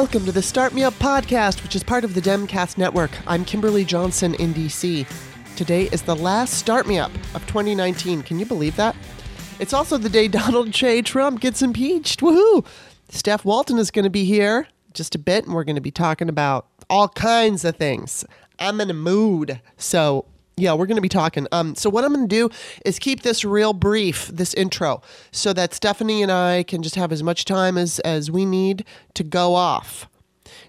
Welcome to the Start Me Up podcast, which is part of the Demcast network. I'm Kimberly Johnson in DC. Today is the last Start Me Up of 2019. Can you believe that? It's also the day Donald J. Trump gets impeached. Woohoo! Steph Walton is going to be here just a bit, and we're going to be talking about all kinds of things. I'm in a mood. So yeah, we're going to be talking. Um, so what I'm going to do is keep this real brief, this intro, so that Stephanie and I can just have as much time as as we need to go off.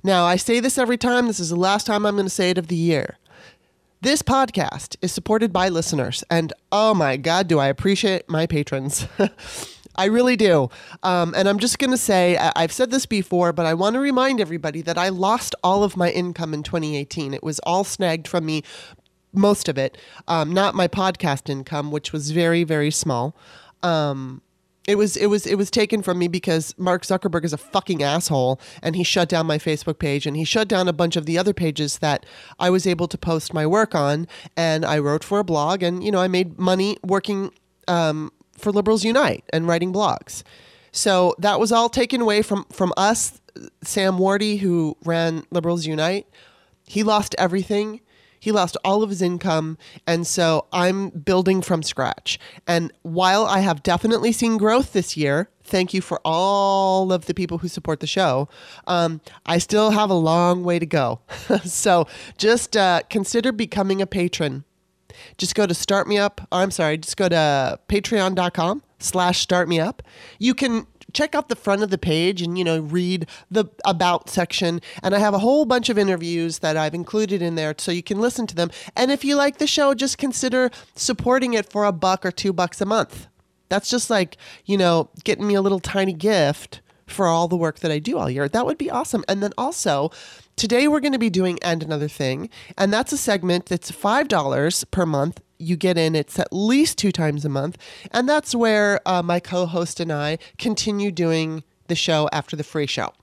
Now, I say this every time. This is the last time I'm going to say it of the year. This podcast is supported by listeners, and oh my God, do I appreciate my patrons. I really do. Um, and I'm just going to say, I- I've said this before, but I want to remind everybody that I lost all of my income in 2018. It was all snagged from me, most of it, um, not my podcast income, which was very, very small. Um, it was it was it was taken from me because Mark Zuckerberg is a fucking asshole and he shut down my Facebook page and he shut down a bunch of the other pages that I was able to post my work on and I wrote for a blog and you know I made money working um, for Liberals Unite and writing blogs. So that was all taken away from from us. Sam Wardy, who ran Liberals Unite, he lost everything. He lost all of his income. And so I'm building from scratch. And while I have definitely seen growth this year, thank you for all of the people who support the show, um, I still have a long way to go. so just uh, consider becoming a patron. Just go to start me up. I'm sorry, just go to patreon.com slash start me up. You can check out the front of the page and you know read the about section and i have a whole bunch of interviews that i've included in there so you can listen to them and if you like the show just consider supporting it for a buck or two bucks a month that's just like you know getting me a little tiny gift for all the work that I do all year. That would be awesome. And then also, today we're going to be doing And Another Thing, and that's a segment that's $5 per month. You get in, it's at least two times a month. And that's where uh, my co host and I continue doing the show after the free show.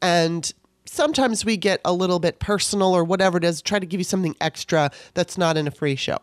And sometimes we get a little bit personal or whatever it is, try to give you something extra that's not in a free show.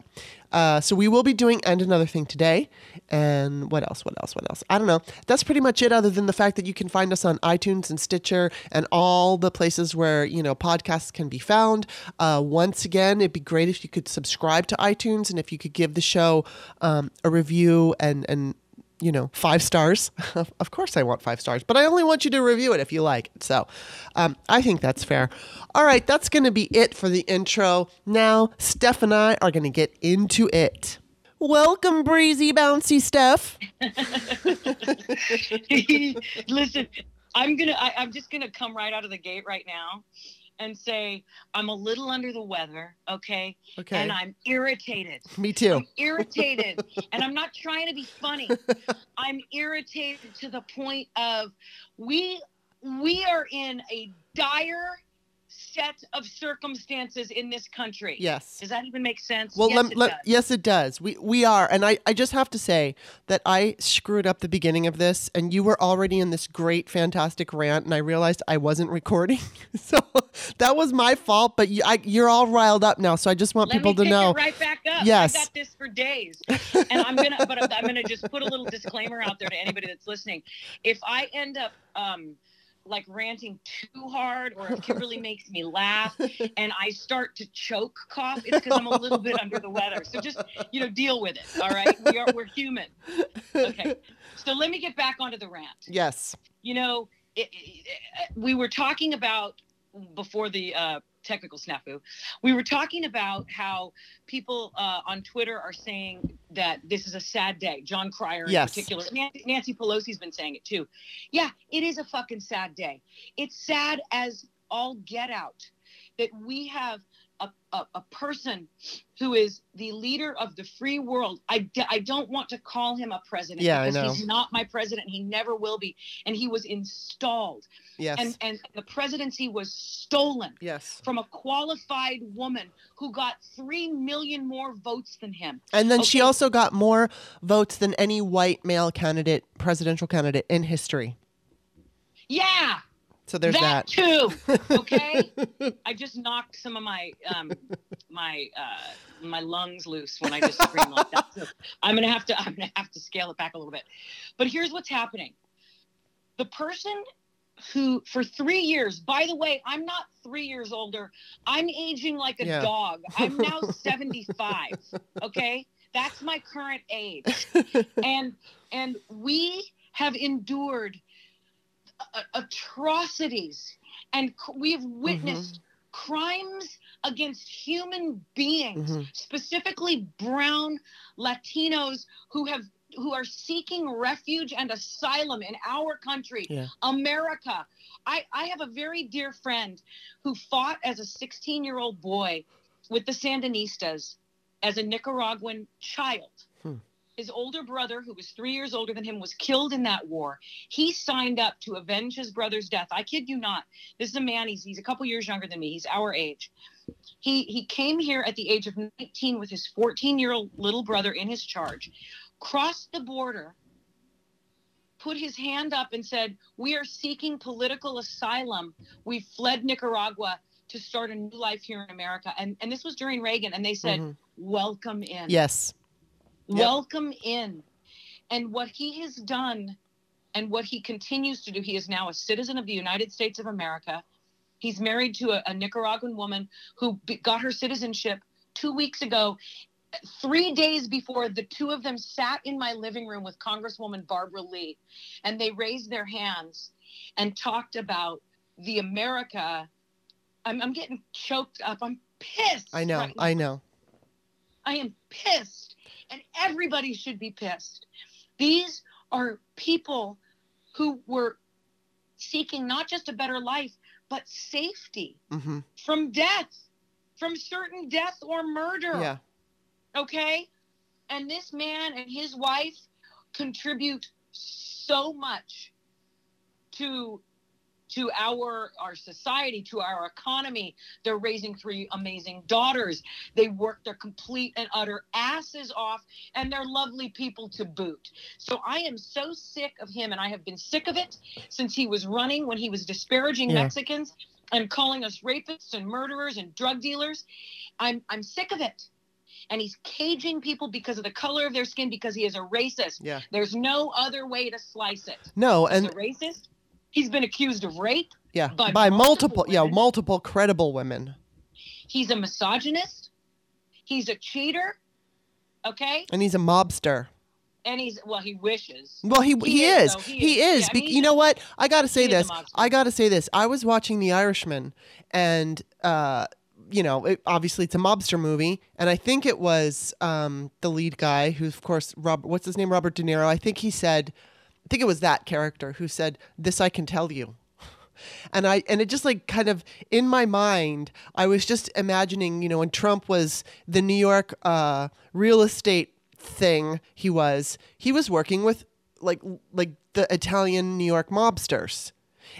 Uh, so we will be doing and another thing today. And what else? What else? What else? I don't know. That's pretty much it. Other than the fact that you can find us on iTunes and Stitcher and all the places where you know podcasts can be found. Uh, once again, it'd be great if you could subscribe to iTunes and if you could give the show um, a review and and you know, five stars. of course, I want five stars, but I only want you to review it if you like. So um, I think that's fair. All right, that's going to be it for the intro. Now, Steph and I are going to get into it. Welcome, breezy, bouncy Steph. Listen, I'm gonna. I, I'm just gonna come right out of the gate right now and say I'm a little under the weather, okay? Okay. And I'm irritated. Me too. I'm irritated. and I'm not trying to be funny. I'm irritated to the point of we we are in a dire set of circumstances in this country. Yes. Does that even make sense? Well, yes, lem- it lem- yes, it does. We we are, and I, I just have to say that I screwed up the beginning of this, and you were already in this great, fantastic rant, and I realized I wasn't recording, so that was my fault. But you, I, you're all riled up now, so I just want Let people to know. Right back up. Yes. I got this for days, and I'm gonna, but I'm, I'm gonna just put a little disclaimer out there to anybody that's listening. If I end up, um, like ranting too hard, or if Kimberly makes me laugh and I start to choke cough, it's because I'm a little bit under the weather. So just, you know, deal with it. All right, we are we're human. Okay. So let me get back onto the rant Yes. you know, it, it, we were talking about before the uh, technical snafu. We were talking about how people uh, on Twitter are saying that this is a sad day. Jon Cryer in Yes. particular. Nancy, Nancy Pelosi's been saying it too. Yeah, it is a fucking sad day. It's sad as all get out that we have a, a, person who is the leader of the free world. I, d- I don't want to call him a president Yeah, I because know. he's not my president. He never will be. And he was installed. Yes. And, and the presidency was stolen yes. from a qualified woman who got 3 million more votes than him. And then she also got more votes than any white male candidate, presidential candidate in history. Yeah, So there's that, that. too. Okay, I just knocked some of my um, my uh, my lungs loose when I just screamed like that. So I'm gonna have to I'm gonna have to scale it back a little bit. But here's what's happening: the person who for three years by the way i'm not three years older i'm aging like a Yeah. dog i'm now 75 okay that's my current age and and we have endured atrocities and we have witnessed crimes against human beings Mhm. specifically brown latinos who have who are seeking refuge and asylum in our country Yeah. america I, I have a very dear friend who fought as a 16 year old boy with the sandinistas as a nicaraguan child. His older brother who was three years older than him was killed in that war. He signed up to avenge his brother's death. I kid you not. This is a man he's, he's a couple years younger than me. He's our age. He he came here at the age of 19 with his 14 year old little brother in his charge crossed the border put his hand up and said we are seeking political asylum. We fled nicaragua to start a new life here in america. And and this was during reagan and they said Mhm. welcome in. Yes. Yep. welcome in. And what he has done and what he continues to do, he is now a citizen of the United States of America. He's married to a, a Nicaraguan woman who be, got her citizenship two weeks ago. Three days before the two of them sat in my living room with Congresswoman Barbara Lee, and they raised their hands and talked about the America. I'm, I'm getting choked up. I'm pissed. I know. right. I know. I am pissed, and everybody should be pissed. These are people who were seeking not just a better life, but safety hmm from death, from certain death or murder. Yeah. Okay? And this man and his wife contribute so much to to our our society to our economy. They're raising three amazing daughters. They work their complete and utter asses off and they're lovely people to boot. So i am so sick of him and i have been sick of it since he was running when he was disparaging Yeah. mexicans and calling us rapists and murderers and drug dealers. I'm i'm sick of it. And he's caging people because of the color of their skin because he is a racist. Yeah. there's no other way to slice it. No, he's and a racist he's been accused of rape yeah, by by, multiple, multiple yeah, multiple credible women. He's a misogynist. He's a cheater. Okay, And he's a mobster. and he's well, he wishes. Well, he He he, is, is. He He is. is. Yeah, I mean, you know what? I got to say he is a this. I got to say this. I was watching The Irishman, and uh, you know, it, obviously it's a mobster movie, and I think it was um, the lead guy, who's of course Robert. What's his name? Robert De Niro. I think he said, think it was that character who said, "This I can tell you." and I and it just like kind of in my mind, I was just imagining, you know, when Trump was the New York uh, real estate thing, he was he was working with like like the Italian New York mobsters,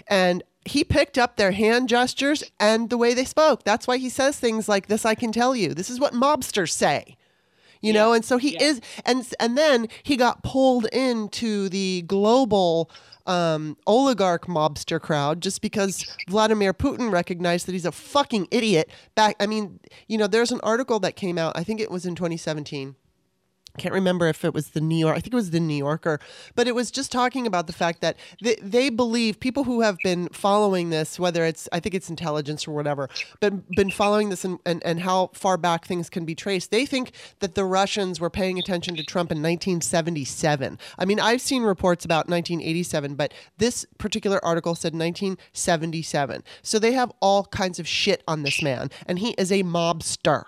and he picked up their hand gestures and the way they spoke. That's why he says things like this. I can tell you. This is what mobsters say you know and so he Yeah. is and and then he got pulled into the global um, oligarch mobster crowd just because Vladimir Putin recognized that he's a fucking idiot back I mean you know there's an article that came out I think it was in 2017 can't remember if it was the New York, I think it was the New Yorker, but it was just talking about the fact that they, they believe people who have been following this, whether it's, I think it's intelligence or whatever, but been following this and, and, and how far back things can be traced, they think that the Russians were paying attention to Trump in 1977. I mean, I've seen reports about 1987, but this particular article said 1977. So they have all kinds of shit on this man, and he is a mobster.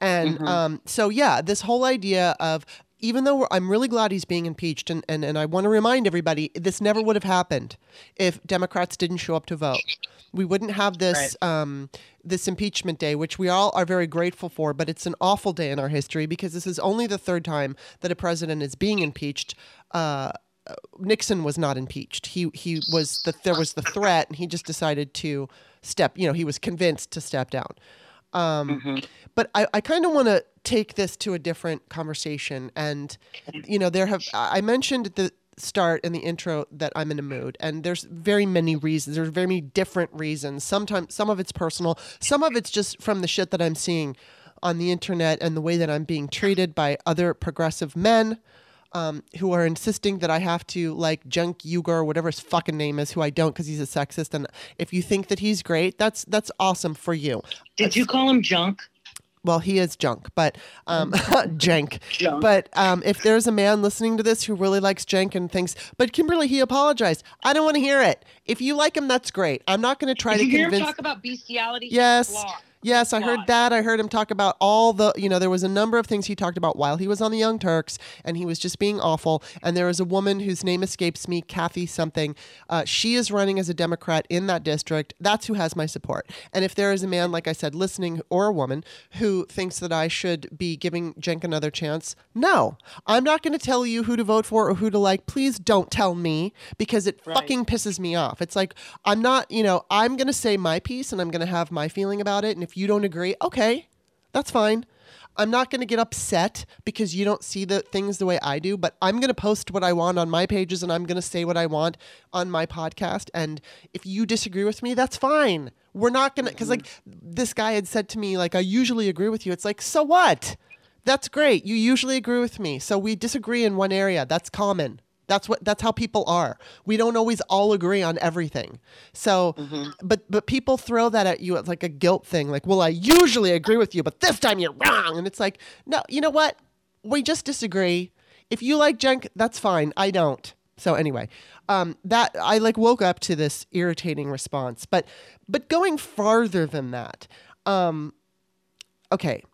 And um, so, yeah, this whole idea of even though we're, I'm really glad he's being impeached, and, and, and I want to remind everybody this never would have happened if Democrats didn't show up to vote. We wouldn't have this um, this impeachment day, which we all are very grateful for, but it's an awful day in our history because this is only the third time that a president is being impeached. Uh, Nixon was not impeached. He he was the there was the threat, and he just decided to step. You know, he was convinced to step down. Um, But I, I kind of want to take this to a different conversation. And you know, there have I I mentioned at the start in the intro that I'm in a mood, and there's very many reasons. There's very many different reasons. Sometimes some of it's personal, some of it's just from the shit that I'm seeing on the internet and the way that I'm being treated by other progressive men. Um, who are insisting that I have to like Junk Uygur, whatever his fucking name is, who I don't because he's a sexist. And if you think that he's great, that's that's awesome for you. Did you call him junk? Well, he is junk, but um, jank. Junk. But um, if there's a man listening to this who really likes Jank and thinks, but Kimberly, he apologized. I don't want to hear it. If you like him, that's great. I'm not going to try Did to you hear him talk about bestiality? Yes. Law. Yes, I heard that. I heard him talk about all the, you know, there was a number of things he talked about while he was on the Young Turks, and he was just being awful. And there is a woman whose name escapes me, Kathy something. Uh, she is running as a Democrat in that district. That's who has my support. And if there is a man, like I said, listening, or a woman who thinks that I should be giving Cenk another chance, no. I'm not going to tell you who to vote for or who to like. Please don't tell me because it Right. fucking pisses me off. It's like I'm not, you know, I'm going to say my piece and I'm going to have my feeling about it and if you don't agree, okay. That's fine. I'm not going to get upset because you don't see the things the way I do, but I'm going to post what I want on my pages and I'm going to say what I want on my podcast and if you disagree with me, that's fine. We're not going to cuz like this guy had said to me like I usually agree with you. It's like, "So what?" That's great. You usually agree with me. So we disagree in one area. That's common. That's what that's how people are. We don't always all agree on everything. So but but people throw that at you as like a guilt thing. Like, well, I usually agree with you, but this time you're wrong. And it's like, no, you know what? We just disagree. If you like junk, that's fine. I don't. So anyway, um, that I like woke up to this irritating response. But but going farther than that, um, okay.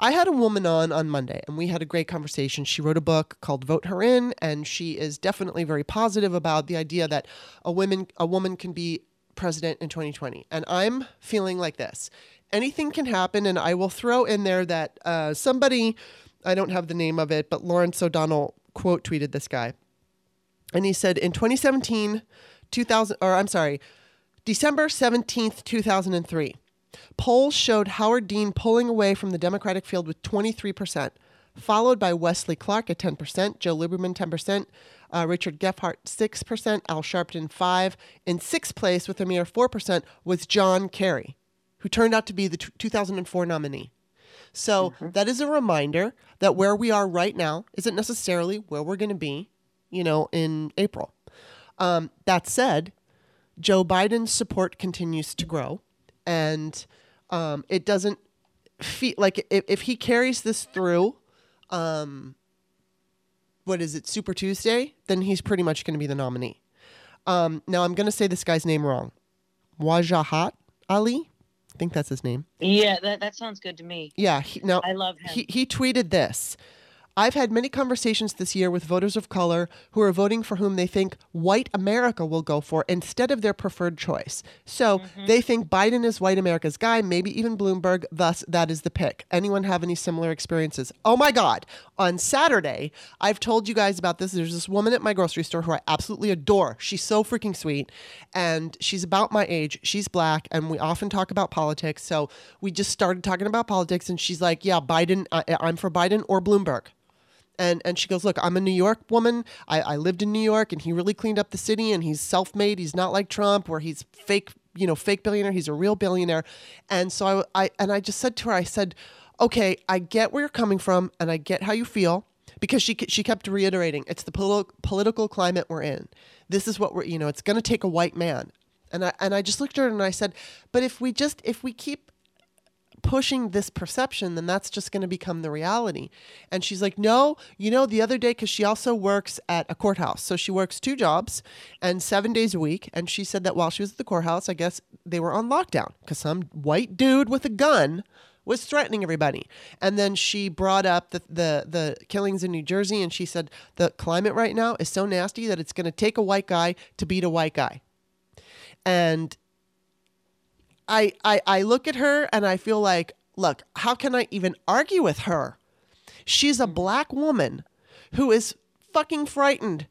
I had a woman on on Monday and we had a great conversation. She wrote a book called Vote Her In and she is definitely very positive about the idea that a woman a woman can be president in 2020. And I'm feeling like this. Anything can happen and I will throw in there that uh, somebody I don't have the name of it, but Lawrence O'Donnell quote tweeted this guy. And he said in 2017, 2000 or I'm sorry, December 17th, 2003. Polls showed Howard Dean pulling away from the Democratic field with 23%, followed by Wesley Clark at 10%, Joe Lieberman 10%, uh, Richard Gephardt 6%, Al Sharpton 5 In sixth place with a mere 4% was John Kerry, who turned out to be the t- 2004 nominee. So that is a reminder that where we are right now isn't necessarily where we're going to be, you know, in April. Um, that said, Joe Biden's support continues to grow, and um, it doesn't feel like if, if he carries this through, um, what is it, Super Tuesday, then he's pretty much going to be the nominee. Um, now I'm going to say this guy's name wrong. Wajahat Ali, I think that's his name. Yeah, that, that sounds good to me. Yeah. He, now I love him. he, he tweeted this. I've had many conversations this year with voters of color who are voting for whom they think white America will go for instead of their preferred choice. So Mm-hmm. they think Biden is white America's guy, maybe even Bloomberg, thus that is the pick. Anyone have any similar experiences? Oh my God. On Saturday, I've told you guys about this. There's this woman at my grocery store who I absolutely adore. She's so freaking sweet. And she's about my age. She's black. And we often talk about politics. So we just started talking about politics. And she's like, Yeah, Biden, I, I'm for Biden or Bloomberg and and she goes, look, I'm a New York woman. I, I lived in New York, and he really cleaned up the city, and he's self-made. He's not like Trump, where he's fake, you know, fake billionaire. He's a real billionaire. And so I, I and I just said to her, I said, okay, I get where you're coming from, and I get how you feel. Because she she kept reiterating, it's the poli- political climate we're in. This is what we're, you know, it's going to take a white man. And I and I just looked at her and I said, but if we just if we keep pushing this perception, then that's just going to become the reality. And she's like, no, you know, the other day, because she also works at a courthouse. So she works two jobs and seven days a week. And she said that while she was at the courthouse, I guess they were on lockdown because some white dude with a gun was threatening everybody. And then she brought up the, the, the killings in New Jersey. And she said, the climate right now is so nasty that it's going to take a white guy to beat a white guy. And I, I I look at her and I feel like, look, how can I even argue with her? She's a hmm. black woman who is fucking frightened.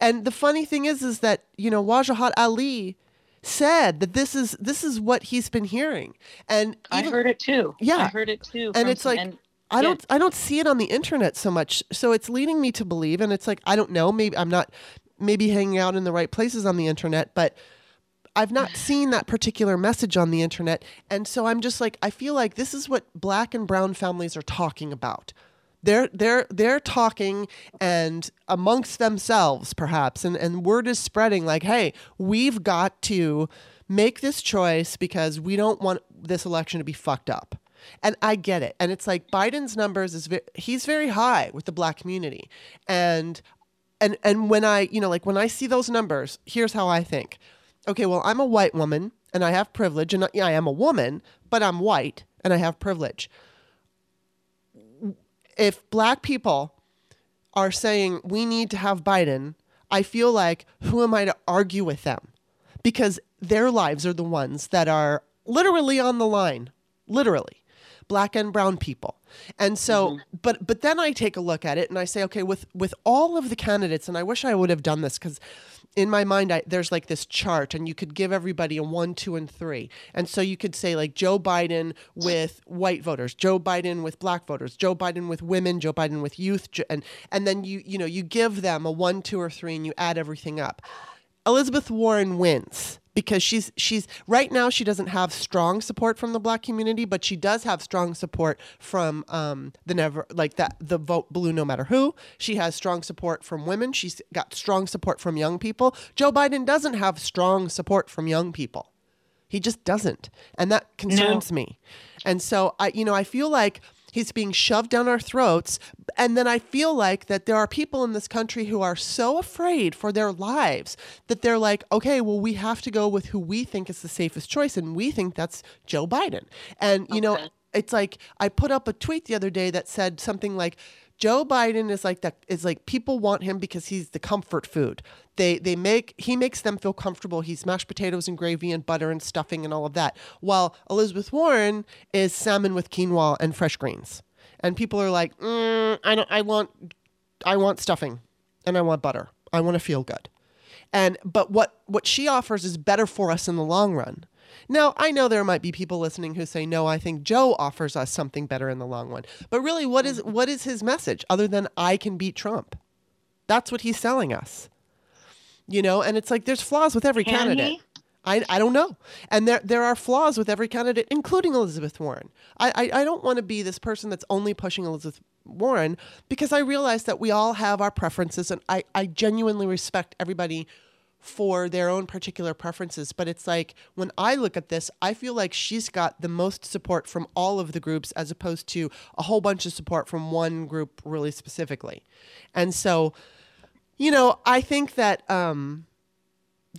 And the funny thing is is that, you know, Wajahat Ali said that this is this is what he's been hearing. And I heard it too. Yeah. I heard it too. and it's like and- I don't I don't see it on the internet so much. So it's leading me to believe and it's like I don't know, maybe I'm not maybe hanging out in the right places on the internet, but I've not seen that particular message on the internet. And so I'm just like I feel like this is what black and brown families are talking about. they're they're they're talking and amongst themselves perhaps and and word is spreading like hey we've got to make this choice because we don't want this election to be fucked up and I get it. And it's like Biden's numbers is ve- he's very high with the black community. And and and when I, you know, like when I see those numbers, here's how I think. Okay, well, I'm a white woman and I have privilege and yeah, I am a woman, but I'm white and I have privilege. If black people are saying we need to have Biden, I feel like who am I to argue with them? Because their lives are the ones that are literally on the line, literally black and brown people. And so mm-hmm. but but then I take a look at it and I say okay with with all of the candidates and I wish I would have done this cuz in my mind I, there's like this chart and you could give everybody a 1 2 and 3. And so you could say like Joe Biden with white voters, Joe Biden with black voters, Joe Biden with women, Joe Biden with youth and and then you you know you give them a 1 2 or 3 and you add everything up. Elizabeth Warren wins because she's she's right now she doesn't have strong support from the black community, but she does have strong support from um, the never like that the vote blue no matter who. She has strong support from women. She's got strong support from young people. Joe Biden doesn't have strong support from young people. He just doesn't, and that concerns no. me. And so I, you know, I feel like He's being shoved down our throats. And then I feel like that there are people in this country who are so afraid for their lives that they're like, okay, well, we have to go with who we think is the safest choice. And we think that's Joe Biden. And, you okay. know, it's like I put up a tweet the other day that said something like, Joe Biden is like that is like people want him because he's the comfort food. They they make he makes them feel comfortable. He's mashed potatoes and gravy and butter and stuffing and all of that. While Elizabeth Warren is salmon with quinoa and fresh greens. And people are like, mm, I don't I want I want stuffing and I want butter. I want to feel good. And but what what she offers is better for us in the long run. Now, I know there might be people listening who say, "No, I think Joe offers us something better in the long run." But really, what is mm. what is his message other than "I can beat Trump"? That's what he's selling us. You know, and it's like there's flaws with every can candidate. He? I, I don't know. And there there are flaws with every candidate, including Elizabeth Warren. I, I, I don't want to be this person that's only pushing Elizabeth Warren because I realize that we all have our preferences and I, I genuinely respect everybody for their own particular preferences. But it's like when I look at this, I feel like she's got the most support from all of the groups as opposed to a whole bunch of support from one group really specifically. And so, you know, I think that um,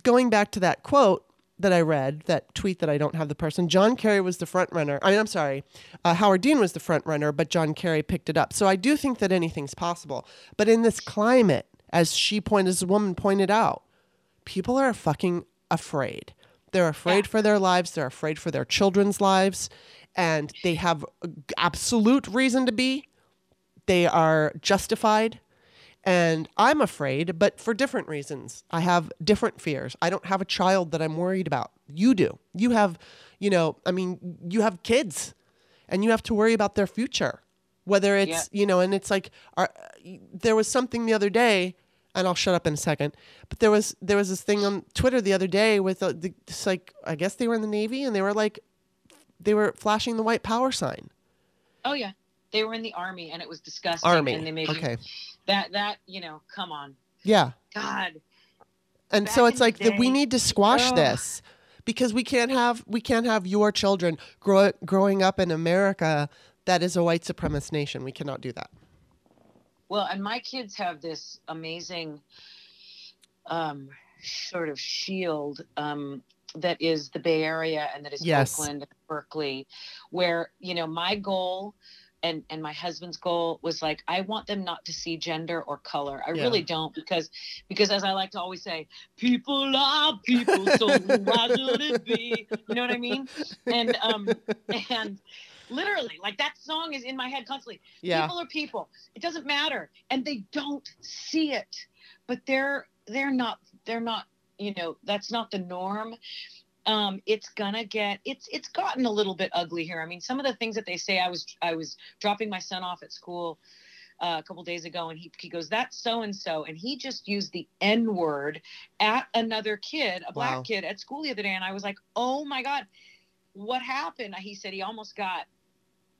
going back to that quote, that I read, that tweet that I don't have the person, John Kerry was the front runner. I mean, I'm sorry, uh, Howard Dean was the front runner, but John Kerry picked it up. So I do think that anything's possible. But in this climate, as she pointed, as a woman pointed out, people are fucking afraid. They're afraid yeah. for their lives. They're afraid for their children's lives. And they have absolute reason to be. They are justified. And I'm afraid, but for different reasons. I have different fears. I don't have a child that I'm worried about. You do. You have, you know, I mean, you have kids and you have to worry about their future. Whether it's, yeah. you know, and it's like, are, there was something the other day and I'll shut up in a second. But there was there was this thing on Twitter the other day with a, the, it's like I guess they were in the Navy and they were like they were flashing the white power sign. Oh yeah, they were in the army and it was disgusting. Army. And they made okay. That that you know, come on. Yeah. God. And Back so it's like that we need to squash this because we can't have we can't have your children grow, growing up in America that is a white supremacist nation. We cannot do that. Well, and my kids have this amazing um, sort of shield um, that is the Bay Area and that is yes. Oakland and Berkeley, where, you know, my goal and and my husband's goal was like i want them not to see gender or color i yeah. really don't because because as i like to always say people are people so why should it be you know what i mean and um and literally like that song is in my head constantly. Yeah. people are people. It doesn't matter. And they don't see it. But they're they're not they're not you know that's not the norm. Um, it's gonna get it's it's gotten a little bit ugly here. I mean some of the things that they say i was i was dropping my son off at school uh, a couple days ago and he, he goes that's so and so and he just used the n word at another kid a black wow. kid at school the other day. And i was like oh my god what happened? He said he almost got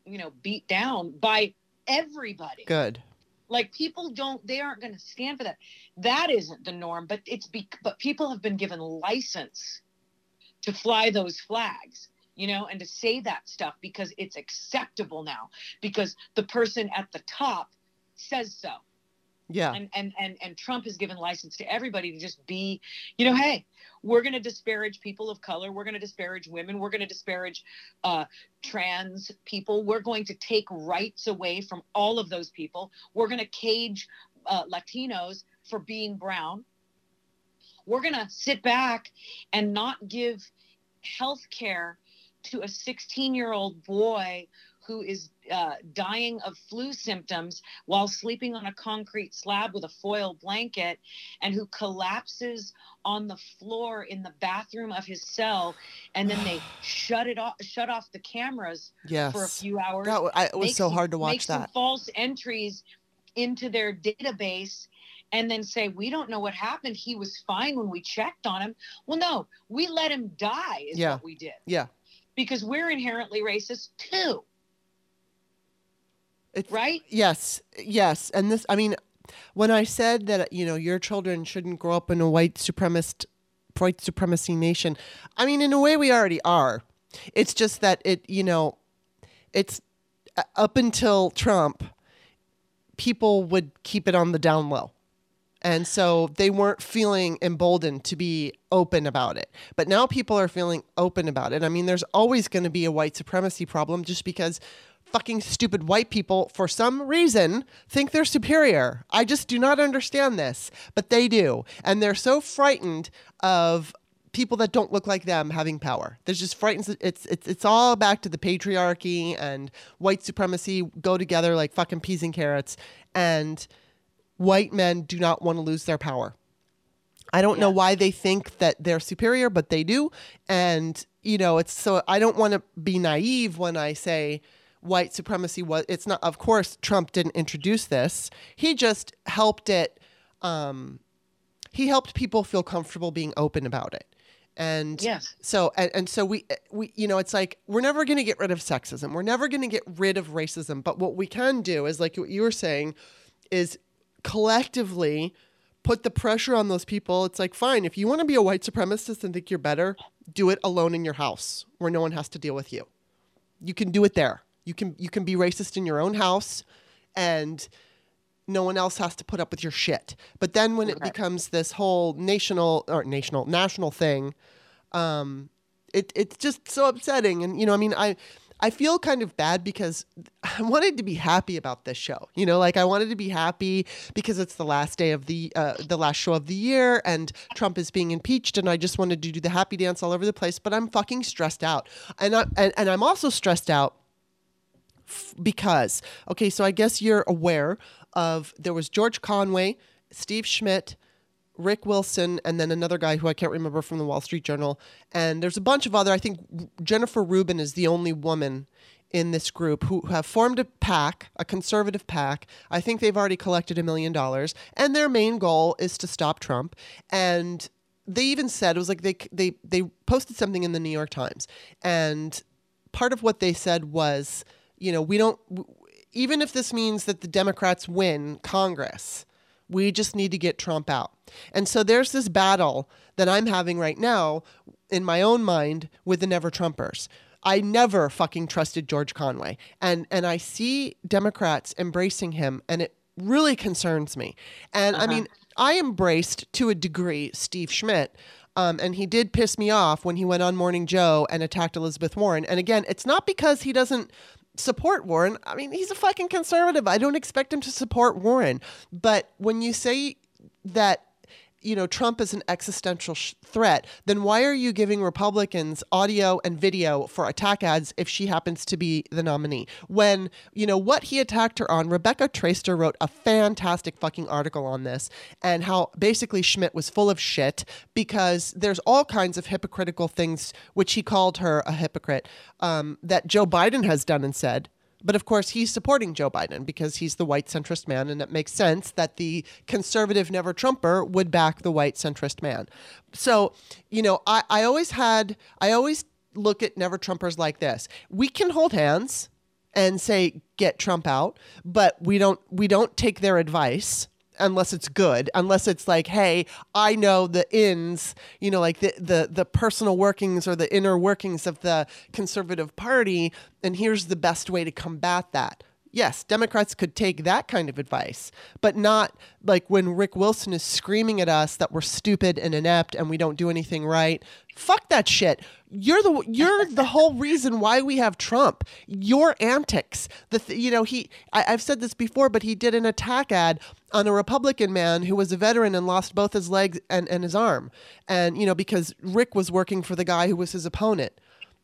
you know beat down by everybody. Good. Like people don't, they aren't going to stand for that. That isn't the norm, but it's be, but people have been given license to fly those flags, you know, and to say that stuff because it's acceptable now because the person at the top says so. Yeah. And and and and Trump has given license to everybody to just be, you know, hey, we're going to disparage people of color, we're going to disparage women, we're going to disparage uh, trans people, we're going to take rights away from all of those people, we're going to cage uh, Latinos for being brown. We're going to sit back and not give health care to a 16 year old boy who is uh, dying of flu symptoms while sleeping on a concrete slab with a foil blanket and who collapses on the floor in the bathroom of his cell and then they shut it off shut off the cameras yes. for a few hours that w- I, it was so hard to watch make some that. false entries into their database and then say we don't know what happened he was fine when we checked on him well no we let him die is Yeah. what we did Yeah. because we're inherently racist too It's, right Yes, yes, and this. I mean, when I said that you know your children shouldn't grow up in a white supremacist, white supremacy nation, I mean, in a way, we already are. It's just that it, you know, it's uh, up until Trump, people would keep it on the down low. And so they weren't feeling emboldened to be open about it. But now people are feeling open about it. I mean, there's always going to be a white supremacy problem just because fucking stupid white people, for some reason, think they're superior. I just do not understand this, but they do. And they're so frightened of people that don't look like them having power. There's just frightens it's it's it's all back to the patriarchy and white supremacy go together like fucking peas and carrots and white men do not want to lose their power. I don't know why they think that they're superior, but they do. And, you know, it's so I don't want to be naive when I say white supremacy was, it's not, of course, Trump didn't introduce this. He just helped it, um, he helped people feel comfortable being open about it. And Yes. so and, and so we we you know it's like we're never going to get rid of sexism. We're never going to get rid of racism, but what we can do is like what you were saying is collectively put the pressure on those people. It's like fine, if you want to be a white supremacist and think you're better, do it alone in your house where no one has to deal with you. You can do it there. You can you can be racist in your own house and no one else has to put up with your shit. But then when it becomes this whole national or national national thing, um, it it's just so upsetting. And you know, I mean, I I feel kind of bad because I wanted to be happy about this show. You know, like I wanted to be happy because it's the last day of the uh, the last show of the year, and Trump is being impeached, and I just wanted to do the happy dance all over the place. But I'm fucking stressed out, and I and, and I'm also stressed out because okay, so I guess you're aware of there was George Conway, Steve Schmidt, Rick Wilson, and then another guy who I can't remember from the Wall Street Journal. And there's a bunch of other. I think Jennifer Rubin is the only woman in this group who have formed a PAC, a conservative PAC. I think they've already collected a million dollars, and their main goal is to stop Trump. And they even said it was like they they they posted something in the New York Times, and part of what they said was, you know, we don't even if this means that the Democrats win Congress, we just need to get Trump out. And so there's this battle that I'm having right now in my own mind with the never Trumpers. I never fucking trusted George Conway. And and I see Democrats embracing him and it really concerns me. And I Uh-huh. mean, I embraced to a degree Steve Schmidt. Um, and he did piss me off when he went on Morning Joe and attacked Elizabeth Warren. And again, it's not because he doesn't support Warren. I mean, he's a fucking conservative. I don't expect him to support Warren. But when you say that, you know, Trump is an existential sh- threat, then why are you giving Republicans audio and video for attack ads if she happens to be the nominee? When, you know, what he attacked her on, Rebecca Traister wrote a fantastic fucking article on this and how basically Schmidt was full of shit because there's all kinds of hypocritical things, which he called her a hypocrite, um, that Joe Biden has done and said. But of course, he's supporting Joe Biden because he's the white centrist man, and it makes sense that the conservative never Trumper would back the white centrist man. So, you know, I, I always had, I always look at never Trumpers like this. We can hold hands and say get Trump out, but we don't we don't take their advice unless it's good unless it's like hey i know the ins you know like the, the the personal workings or the inner workings of the conservative party and here's the best way to combat that yes democrats could take that kind of advice but not like when rick wilson is screaming at us that we're stupid and inept and we don't do anything right fuck that shit you're the you're the whole reason why we have Trump. Your antics. The th- you know he I, I've said this before, but he did an attack ad on a Republican man who was a veteran and lost both his legs and, and his arm, and you know because Rick was working for the guy who was his opponent.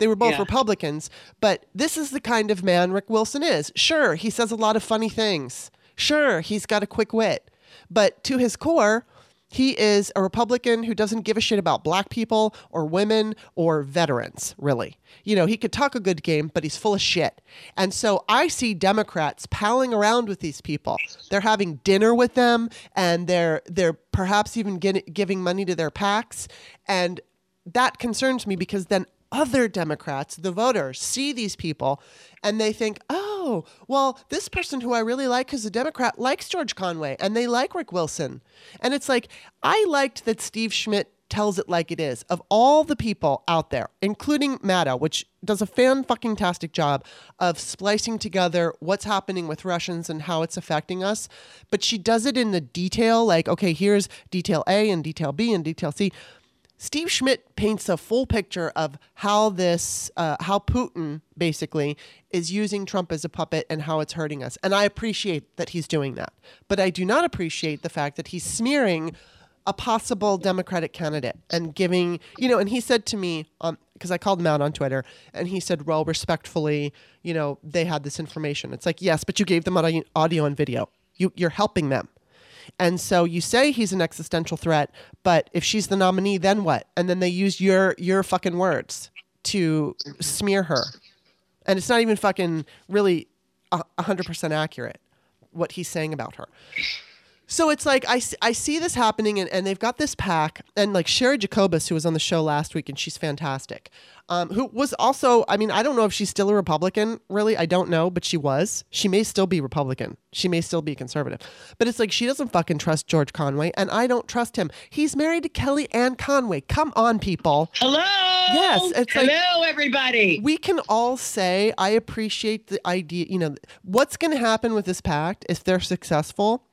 They were both Yeah. Republicans, but this is the kind of man Rick Wilson is. Sure, he says a lot of funny things. Sure, he's got a quick wit, but to his core. He is a Republican who doesn't give a shit about black people or women or veterans, really. You know, he could talk a good game, but he's full of shit. And so I see Democrats palling around with these people. They're having dinner with them and they're they're perhaps even get, giving money to their PACs and that concerns me because then other Democrats, the voters, see these people and they think, oh, well, this person who I really like who's a Democrat likes George Conway and they like Rick Wilson. And it's like, I liked that Steve Schmidt tells it like it is. Of all the people out there, including Maddow, which does a fan fucking tastic job of splicing together what's happening with Russians and how it's affecting us, but she does it in the detail, like, okay, here's detail A and detail B and detail C. Steve Schmidt paints a full picture of how this, uh, how Putin basically is using Trump as a puppet and how it's hurting us. And I appreciate that he's doing that. But I do not appreciate the fact that he's smearing a possible Democratic candidate and giving, you know, and he said to me, um, because I called him out on Twitter, and he said, well, respectfully, you know, they had this information. It's like, yes, but you gave them audio and video. You, you're helping them. And so you say he's an existential threat, but if she's the nominee, then what? And then they use your your fucking words to smear her. And it's not even fucking really a 100% accurate what he's saying about her. So it's like I, I see this happening, and, and they've got this PAC, and like Cheri Jacobus, who was on the show last week, and she's fantastic. Um, who was also, I mean, I don't know if she's still a Republican, really. I don't know, but she was. She may still be Republican. She may still be conservative. But it's like she doesn't fucking trust George Conway, and I don't trust him. He's married to Kellyanne Conway. Come on, people. Hello. Yes, it's like- hello, everybody. We can all say, I appreciate the idea. You know, what's going to happen with this pact if they're successful?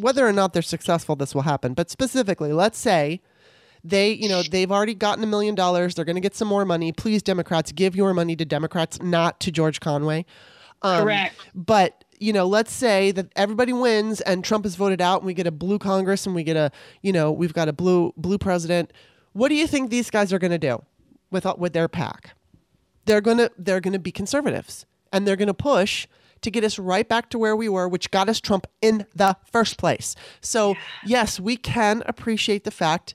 Whether or not they're successful, this will happen. But specifically, let's say they, you know, they've already gotten a million dollars. They're going to get some more money. Please, Democrats, give your money to Democrats, not to George Conway. Um, Correct. But you know, let's say that everybody wins and Trump is voted out, and we get a blue Congress, and we get a, you know, we've got a blue blue president. What do you think these guys are going to do with with their PAC? They're gonna they're gonna be conservatives, and they're gonna push to get us right back to where we were, which got us Trump in the first place. So yes, we can appreciate the fact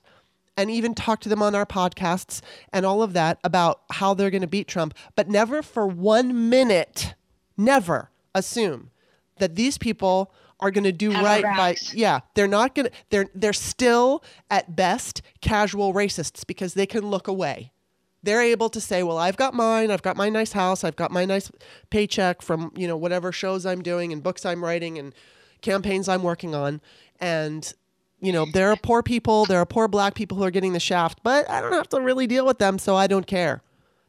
and even talk to them on our podcasts and all of that about how they're going to beat Trump, but never for one minute, never assume that these people are going to do right by yeah, they're not going to they're they're still at best casual racists because they can look away. They're able to say, "Well, I've got mine. I've got my nice house. I've got my nice paycheck from, you know, whatever shows I'm doing and books I'm writing and campaigns I'm working on." And you know, there are poor people, there are poor black people who are getting the shaft, but I don't have to really deal with them, so I don't care.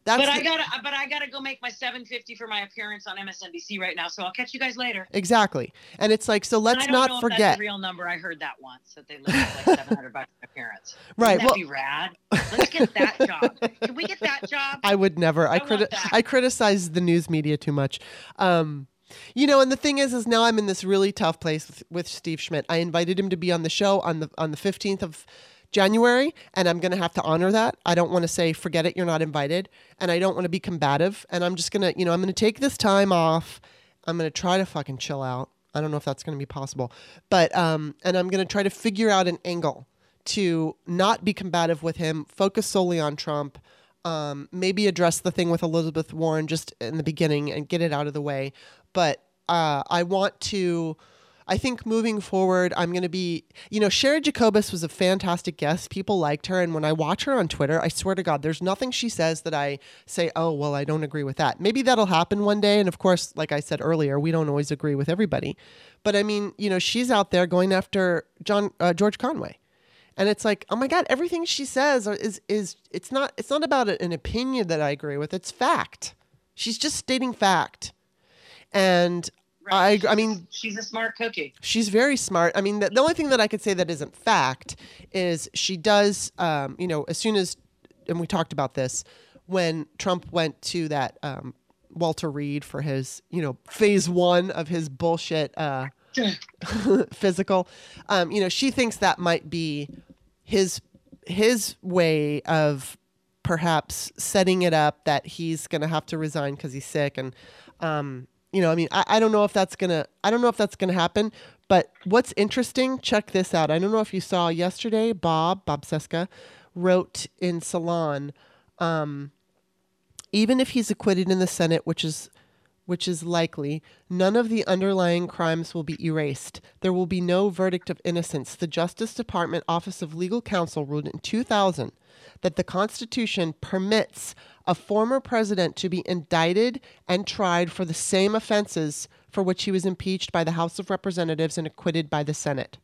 That's But I gotta, but I gotta go make my 750 for my appearance on MSNBC right now. So I'll catch you guys later. exactly. And it's like, so let's I don't not forget. real number. I heard that once that they at like 700 bucks an appearance. Right, Wouldn't that well- be rad? Let's get that job. Can we get that job? I would never. I I criti- I criticize the news media too much. Um, you know, and the thing is, is now I'm in this really tough place with, with Steve Schmidt. I invited him to be on the show on the on the 15th of January, and I'm going to have to honor that. I don't want to say forget it, you're not invited, and I don't want to be combative. And I'm just gonna, you know, I'm going to take this time off. I'm going to try to fucking chill out. I don't know if that's going to be possible, but um, and I'm going to try to figure out an angle to not be combative with him, focus solely on Trump um, maybe address the thing with Elizabeth Warren just in the beginning and get it out of the way. But uh, I want to, I think moving forward, I'm going to be, you know, Cheri Jacobus was a fantastic guest. People liked her. And when I watch her on Twitter, I swear to God, there's nothing she says that I say, oh, well, I don't agree with that. Maybe that'll happen one day. And of course, like I said earlier, we don't always agree with everybody. But I mean, you know, she's out there going after John uh, George Conway. And it's like, oh my God, everything she says is is it's not it's not about an opinion that I agree with. It's fact. She's just stating fact. And I, I mean, she's a smart cookie. She's very smart. I mean, the, the only thing that I could say that isn't fact is she does, um, you know, as soon as, and we talked about this, when Trump went to that um, Walter Reed for his, you know, phase one of his bullshit uh, physical, um, you know, she thinks that might be his his way of perhaps setting it up that he's going to have to resign because he's sick and um, you know, I mean, I, I don't know if that's gonna, I don't know if that's gonna happen. But what's interesting, check this out. I don't know if you saw yesterday, Bob Bob Cesca wrote in Salon, um, even if he's acquitted in the Senate, which is which is likely, none of the underlying crimes will be erased. There will be no verdict of innocence. The Justice Department Office of Legal Counsel ruled in 2000 that the Constitution permits a former president to be indicted and tried for the same offenses for which he was impeached by the House of Representatives and acquitted by the Senate.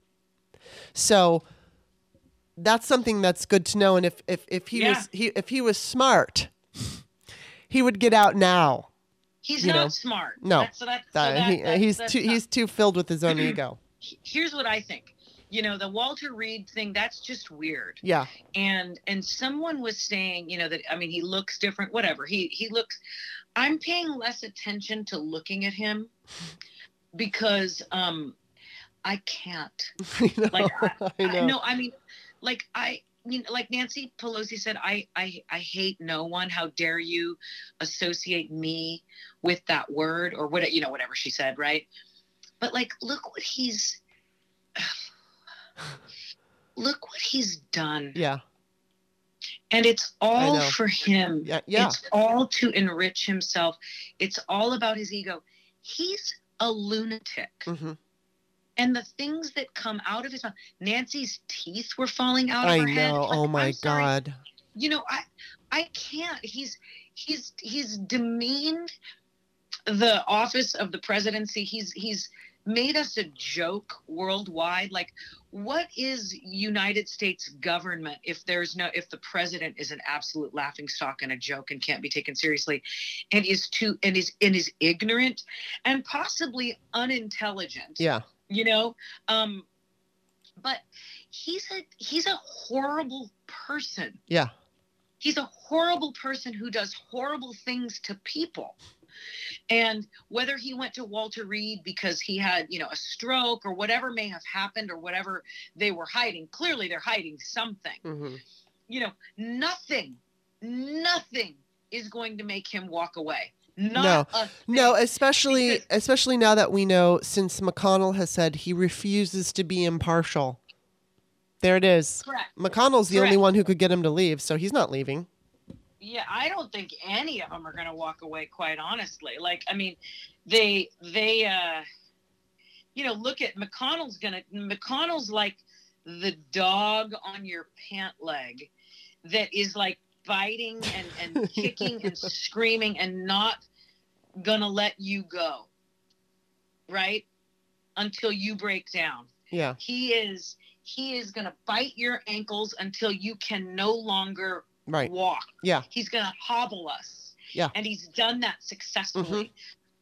So that's something that's good to know. And if if, if he yeah. was he if he was smart, he would get out now. He's not know? smart. No, that's, uh, so that's, so that, he, that's, he's too he's too filled with his own ego. Here's what I think you know the walter reed thing that's just weird yeah and and someone was saying you know that i mean he looks different whatever he he looks i'm paying less attention to looking at him because um i can't like I, I, know. I, no i mean like i you know, like Nancy Pelosi said, I, I I hate no one. How dare you associate me with that word or what you know, whatever she said, right? But like, look what he's look what he's done. Yeah. And it's all for him. Yeah, yeah. It's all to enrich himself. It's all about his ego. He's a lunatic. Mm-hmm. And the things that come out of his mouth, Nancy's teeth were falling out I of her know. head. Like, oh my God. You know, I I can't. He's he's he's demeaned the office of the presidency. He's he's made us a joke worldwide. Like, what is United States government if there's no if the president is an absolute laughing stock and a joke and can't be taken seriously, and is too and is and is ignorant and possibly unintelligent. Yeah. You know, um, but he's a he's a horrible person. Yeah. He's a horrible person who does horrible things to people. And whether he went to Walter Reed because he had, you know, a stroke or whatever may have happened or whatever they were hiding, clearly they're hiding something. Mm-hmm. You know, nothing, nothing is going to make him walk away. Not no, no, especially because, especially now that we know since McConnell has said he refuses to be impartial. There it is. Correct. McConnell's the Correct. only one who could get him to leave, so he's not leaving yeah i don't think any of them are going to walk away quite honestly. Like i mean they they uh you know look at mcconnell's gonna mcconnell's like the dog on your pant leg that is like biting and and kicking and screaming and not gonna let you go right? Until you break down. Yeah. He is he is going to bite your ankles until you can no longer right. walk. Yeah. He's going to hobble us. Yeah. And he's done that successfully mm-hmm.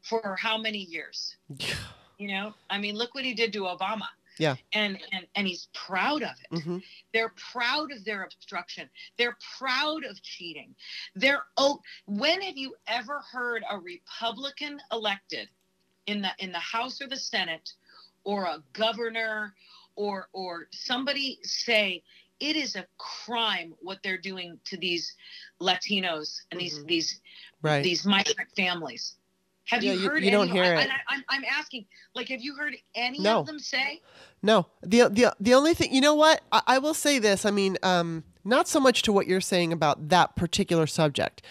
for how many years? you know, I mean, look what he did to Obama. Yeah. And and and he's proud of it. Mm-hmm. They're proud of their obstruction. They're proud of cheating. They're oh, when have you ever heard a Republican elected in the in the House or the Senate or a governor or or somebody say it is a crime what they're doing to these Latinos and these mm-hmm. these right. these migrant families. Have yeah, you heard? You, you don't hear I, it. I, am asking, like, have you heard any no. of them say? No. the the The only thing, you know what? I, I will say this. I mean, um, not so much to what you're saying about that particular subject,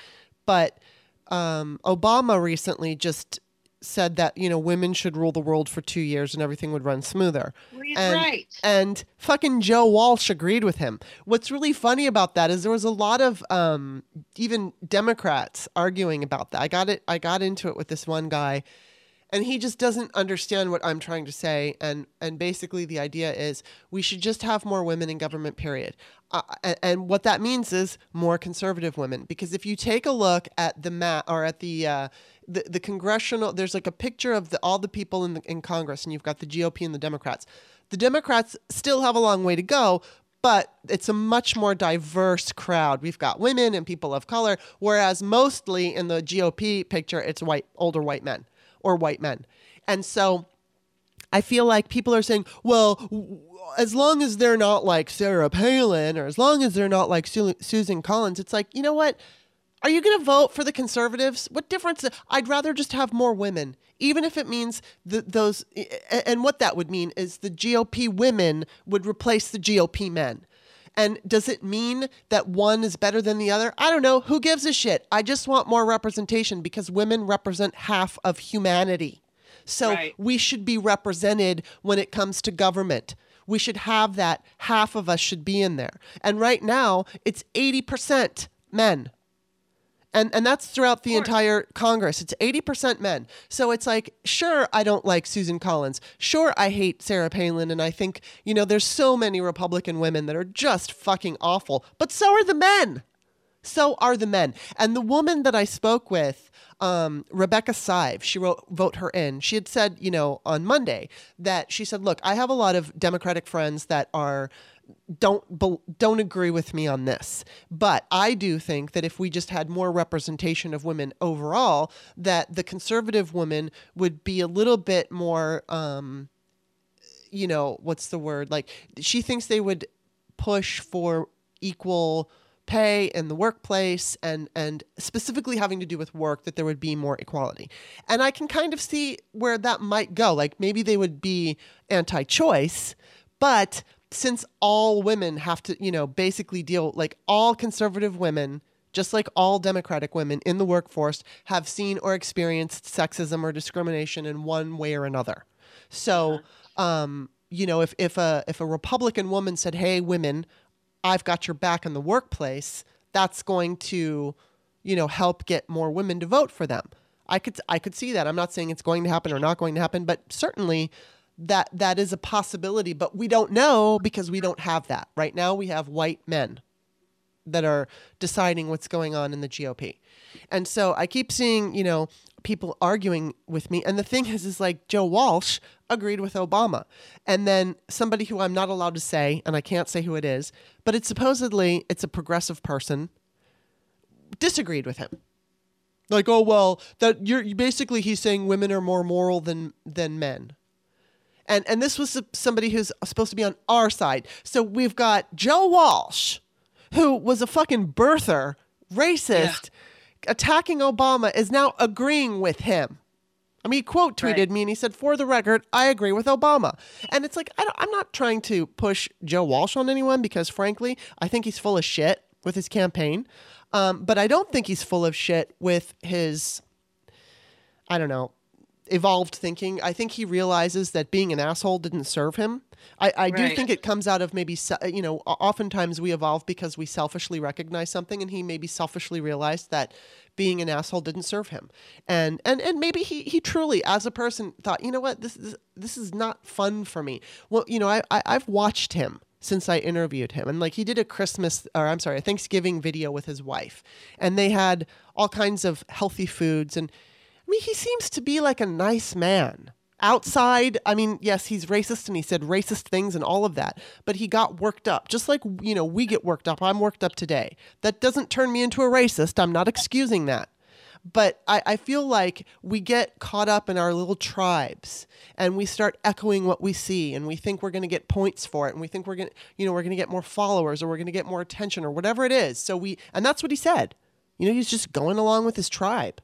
but um, Obama recently just said that you know women should rule the world for two years and everything would run smoother. And, right. And fucking Joe Walsh agreed with him. What's really funny about that is there was a lot of um, even Democrats arguing about that. I got it. I got into it with this one guy, and he just doesn't understand what I'm trying to say. And and basically the idea is we should just have more women in government. Period. Uh, and, and what that means is more conservative women. Because if you take a look at the map or at the uh, the, the congressional there's like a picture of the, all the people in the, in Congress and you've got the GOP and the Democrats. The Democrats still have a long way to go, but it's a much more diverse crowd. We've got women and people of color, whereas mostly in the GOP picture it's white older white men or white men. And so I feel like people are saying, well, as long as they're not like Sarah Palin or as long as they're not like Su- Susan Collins, it's like, you know what? Are you going to vote for the conservatives? What difference? I'd rather just have more women, even if it means that those. And what that would mean is the GOP women would replace the GOP men. And does it mean that one is better than the other? I don't know. Who gives a shit? I just want more representation because women represent half of humanity. So Right. we should be represented when it comes to government. We should have that. Half of us should be in there. And right now, it's 80% men. And and that's throughout the entire Congress. It's 80% men. So it's like, sure, I don't like Susan Collins. Sure, I hate Sarah Palin and I think, you know, there's so many Republican women that are just fucking awful. But so are the men. So are the men. And the woman that I spoke with, um, Rebecca Sive, she wrote Vote Her In. She had said, you know, on Monday that she said, look, I have a lot of Democratic friends that are don't don't agree with me on this but i do think that if we just had more representation of women overall that the conservative women would be a little bit more um you know what's the word? Like she thinks they would push for equal pay in the workplace and and specifically having to do with work that there would be more equality. And i can kind of see where that might go. Like maybe they would be anti-choice but since all women have to you know basically deal like all conservative women just like all democratic women in the workforce have seen or experienced sexism or discrimination in one way or another. So um, you know if, if a if a republican woman said hey women i've got your back in the workplace that's going to you know help get more women to vote for them. I could i could see that. I'm not saying it's going to happen or not going to happen but certainly that that is a possibility but we don't know because we don't have that right now we have white men that are deciding what's going on in the GOP. And so I keep seeing, you know, people arguing with me. And the thing is, is like Joe Walsh agreed with Obama. And then somebody who I'm not allowed to say, and I can't say who it is, but it's supposedly it's a progressive person, disagreed with him. Like, oh well, that you're basically he's saying women are more moral than than men. And and this was somebody who's supposed to be on our side. So we've got Joe Walsh, who was a fucking birther, racist, attacking Obama, is now agreeing with him. I mean, he quote tweeted Right. me and he said, "For the record, I agree with Obama." And it's like I don't, I'm not trying to push Joe Walsh on anyone because, frankly, I think he's full of shit with his campaign. Um, but I don't think he's full of shit with his, I don't know, evolved thinking. I think he realizes that being an asshole didn't serve him. I, I do think it comes out of maybe, you know, oftentimes we evolve because we selfishly recognize something, and he maybe selfishly realized that being an asshole didn't serve him. And and and maybe he he truly, as a person, thought, you know what, this is this is not fun for me. Well, you know, I, I I've watched him since I interviewed him. And like he did a Christmas or I'm sorry, a Thanksgiving video with his wife. And they had all kinds of healthy foods and mean he seems to be like a nice man. Outside, I mean, yes, he's racist and he said racist things and all of that, but he got worked up. Just like, you know, we get worked up. I'm worked up today. That doesn't turn me into a racist. I'm not excusing that but I, I feel like we get caught up in our little tribes and we start echoing what we see and we think we're going to get points for it and we think we're going to you know we're going to get more followers or we're going to get more attention or whatever it is so we and that's what he said you know he's just going along with his tribe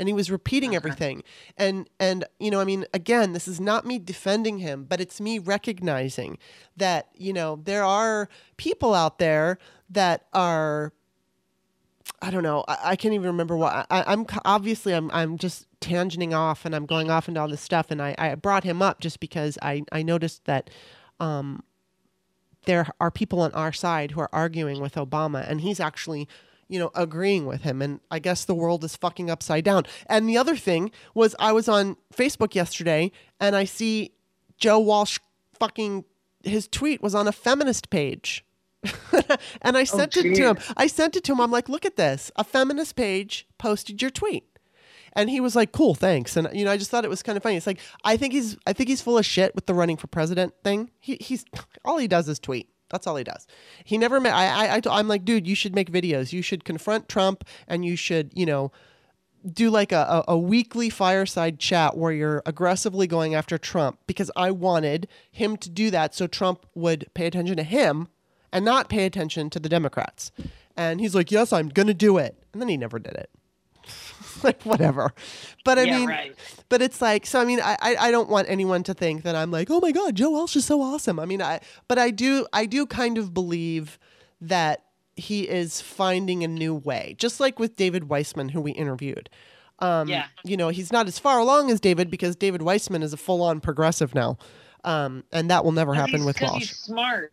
and he was repeating everything and and you know i mean again this is not me defending him but it's me recognizing that you know there are people out there that are I don't know. I, I can't even remember what I, I'm. Obviously, I'm. I'm just tangenting off and I'm going off into all this stuff. And I, I brought him up just because I, I noticed that um, there are people on our side who are arguing with Obama, and he's actually, you know, agreeing with him. And I guess the world is fucking upside down. And the other thing was, I was on Facebook yesterday, and I see Joe Walsh fucking his tweet was on a feminist page. and I oh, sent oh, it to him. I sent it to him. I'm like, look at this. A feminist page posted your tweet. And he was like, "Cool, thanks." And you know, I just thought it was kind of funny. It's like I think he's I think he's full of shit with the running for president thing. He, he's all he does is tweet. That's all he does. He never met. I, I, I am like, dude, you should make videos. You should confront Trump, and you should, you know, do like a, a, a, weekly fireside chat where you're aggressively going after Trump because I wanted him to do that so Trump would pay attention to him and not pay attention to the Democrats. And he's like, yes, I'm going to do it. And then he never did it. like whatever. But I yeah, mean, right. but it's like so. I mean, I I don't want anyone to think that I'm like, oh my god, Joe Walsh is so awesome. I mean, I but I do I do kind of believe that he is finding a new way, just like with David Weissman, who we interviewed. Um, yeah. You know, he's not as far along as David because David Weissman is a full on progressive now. Um, and that will never happen with Walsh. He's smart.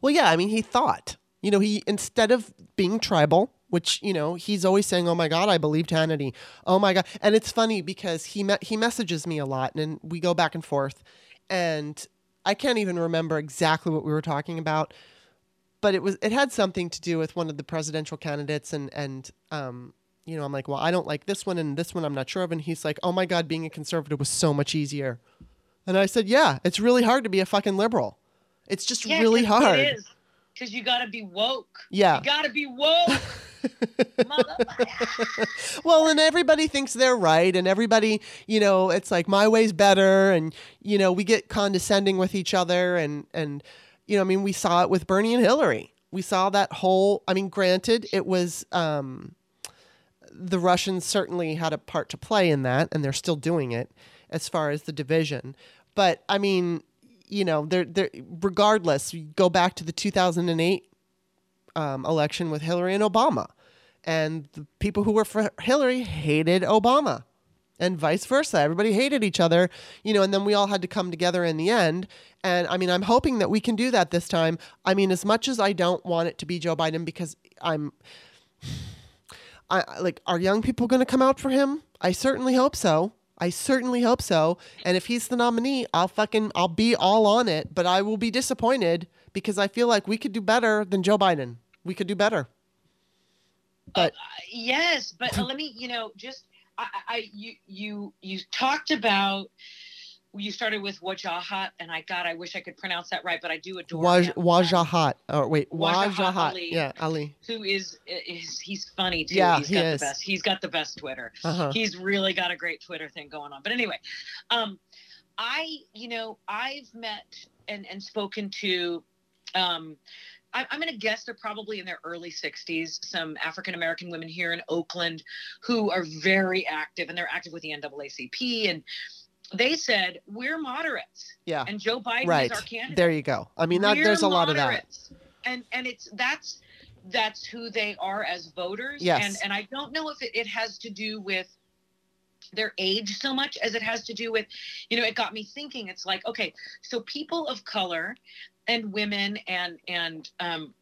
Well, yeah. I mean, he thought, you know, he, instead of being tribal, which you know he's always saying oh my god i believed hannity. Oh my god. And it's funny because he me- he messages me a lot and we go back and forth and i can't even remember exactly what we were talking about but it was it had something to do with one of the presidential candidates and and um you know i'm like well i don't like this one and this one i'm not sure of. And he's like oh my god being a conservative was so much easier. And i said yeah it's really hard to be a fucking liberal. It's just yeah, really hard it is because you got to be woke. Yeah you got to be woke well, and everybody thinks they're right, and everybody, you know, it's like my way's better, and you know, we get condescending with each other, and and you know, I mean, we saw it with Bernie and Hillary. We saw that whole. I mean, granted, it was. Um, the Russians certainly had a part to play in that, and they're still doing it as far as the division. But I mean, you know, they're, they're regardless. go back to the 2008 um, election with Hillary and Obama. And the people who were for Hillary hated Obama and vice versa. Everybody hated each other, you know, and then we all had to come together in the end. And I mean, I'm hoping that we can do that this time. I mean, as much as I don't want it to be Joe Biden because I'm I like are young people going to come out for him? I certainly hope so. I certainly hope so. And if he's the nominee, I'll fucking I'll be all on it, but I will be disappointed because I feel like we could do better than Joe Biden we could do better. But uh, yes, but let me, you know, just I, I, you, you, you talked about. You started with Wajahat, and I God, I wish I could pronounce that right, but I do adore Waj, him. Wajahat. Oh wait, Wajahat. Wajahat Ali, yeah, Ali. Who is is he's funny too. Yeah, he's he got is. the best. He's got the best Twitter. Uh-huh. He's really got a great Twitter thing going on. But anyway, um, I you know I've met and and spoken to um I, am going to guess they're probably in their early 60s. Some African American women here in Oakland who are very active, and they're active with the NAACP. And they said we're moderates. Yeah. And Joe Biden right. is our candidate. There you go. I mean, that, there's a lot of that. And and it's that's that's who they are as voters. Yes. And and I don't know if it, it has to do with their age so much as it has to do with, you know, it got me thinking. It's like, okay, so people of color and women and and um,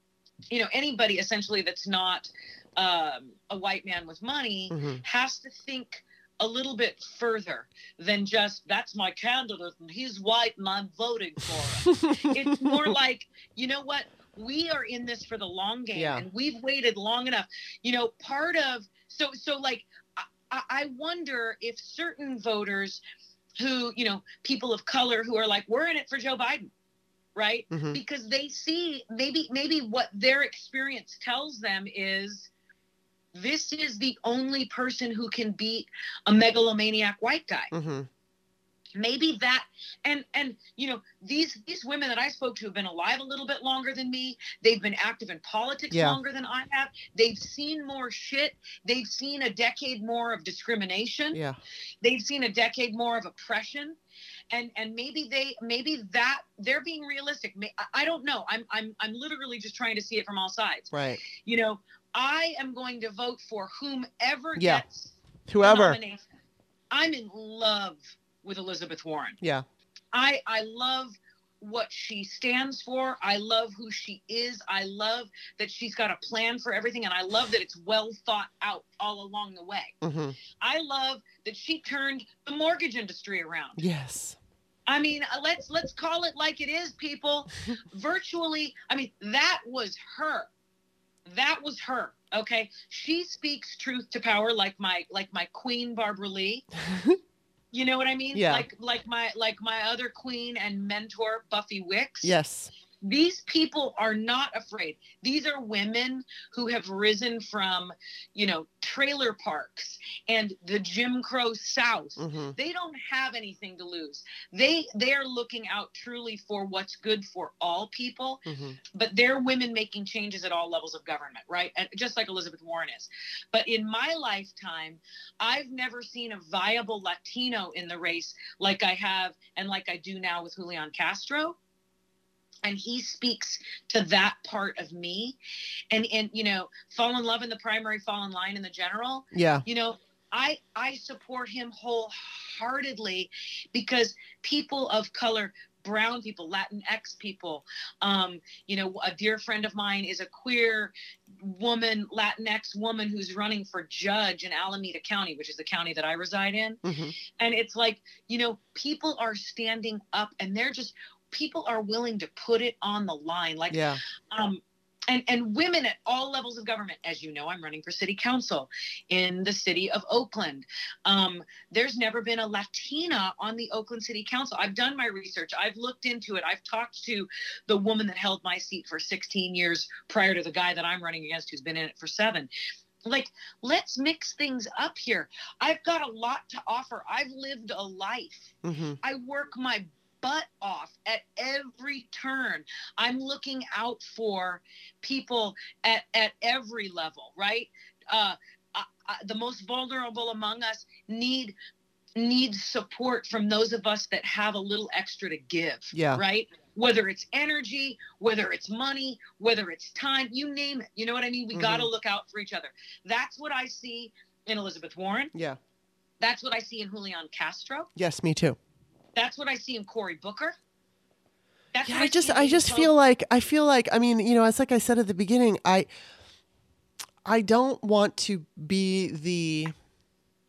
you know anybody essentially that's not um, a white man with money mm-hmm. has to think a little bit further than just that's my candidate and he's white and I'm voting for him. it's more like you know what we are in this for the long game yeah. and we've waited long enough. You know, part of so so like I, I wonder if certain voters who you know people of color who are like we're in it for Joe Biden right? Mm-hmm. because they see maybe maybe what their experience tells them is this is the only person who can beat a megalomaniac white guy. Mm-hmm. maybe that and and you know these these women that i spoke to have been alive a little bit longer than me. They've been active in politics yeah. longer than i have. They've seen more shit. They've seen a decade more of discrimination. Yeah. They've seen a decade more of oppression and and maybe they maybe that they're being realistic i don't know i'm i'm i'm literally just trying to see it from all sides right you know i am going to vote for whomever yeah. gets whoever I'm in love with Elizabeth Warren. Yeah. I I love what she stands for. I love who she is. I love that she's got a plan for everything and I love that it's well thought out all along the way. hmm I love that she turned the mortgage industry around. Yes. I mean, uh, let's let's call it like it is, people. Virtually, I mean, that was her. That was her. Okay, she speaks truth to power, like my like my queen Barbara Lee. You know what I mean? Yeah. Like like my like my other queen and mentor Buffy Wicks. yes. These people are not afraid. These are women who have risen from, you know, trailer parks and the Jim Crow South. Hmm they don't have anything to lose. They they're looking out truly for what's good for all people hmm but they're women making changes at all levels of government right? And just like elizabeth warren is. But in my lifetime i've never seen a viable latino in the race like i have and like i do now with julian castro and he speaks to that part of me. And and you know fall in love in the primary fall in line in the general. Yeah. you know i i support him wholeheartedly because people of color brown people latinx people um you know a dear friend of mine is a queer woman latinx woman who's running for judge in alameda county which is the county that i reside in. Hmm and it's like you know people are standing up and they're just people are willing to put it on the line like Yeah. um, and and women at all levels of government. As you know, I'm running for city council in the city of Oakland. Um, there's never been a Latina on the Oakland City Council. I've done my research. I've looked into it. I've talked to the woman that held my seat for 16 years prior to the guy that I'm running against, who's been in it for seven. Like, let's mix things up here. I've got a lot to offer. I've lived a life. hmm I work my butt off at every turn. I'm looking out for people at, at every level, right? Uh, uh, uh, the most vulnerable among us need need support from those of us that have a little extra to give, Yeah. right? Whether it's energy, whether it's money, whether it's time, you name it. You know what I mean? We got to look out for each other. That's what I see in Elizabeth Warren. Yeah. That's what I see in Julian Castro. Yes, me too. That's what I see in Cory Booker. That's Yeah, what I just I just feel like I feel like I mean, you know, it's like I said at the beginning, I I don't want to be the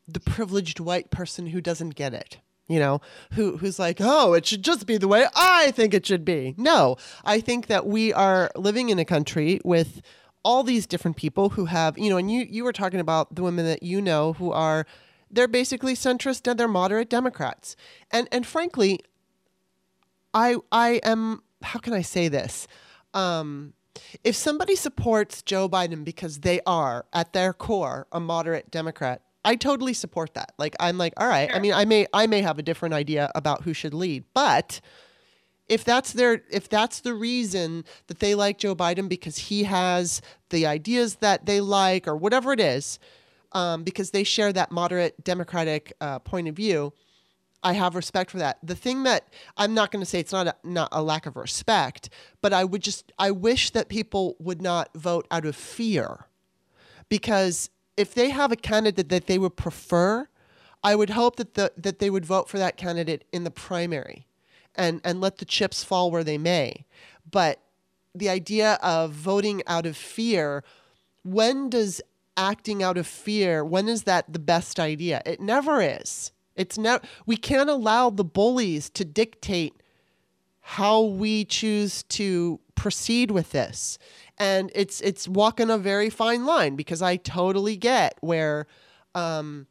the privileged white person who doesn't get it. You know, who who's like, "Oh, it should just be the way I think it should be." No, I think that we are living in a country with all these different people who have, you know, and you you were talking about the women that you know who are they're basically centrist and they're moderate Democrats. And and frankly, I I am how can I say this? Um, if somebody supports Joe Biden because they are at their core a moderate Democrat, I totally support that. Like I'm like, all right. I mean, I may I may have a different idea about who should lead, but if that's their if that's the reason that they like Joe Biden because he has the ideas that they like or whatever it is, um, because they share that moderate Democratic uh, point of view, I have respect for that. The thing that I'm not going to say it's not a, not a lack of respect, but I would just I wish that people would not vote out of fear, because if they have a candidate that they would prefer, I would hope that the that they would vote for that candidate in the primary, and and let the chips fall where they may. But the idea of voting out of fear, when does acting out of fear, when is that the best idea? It never is. It's never we can't allow the bullies to dictate how we choose to proceed with this. And it's it's walking a very fine line because I totally get where um,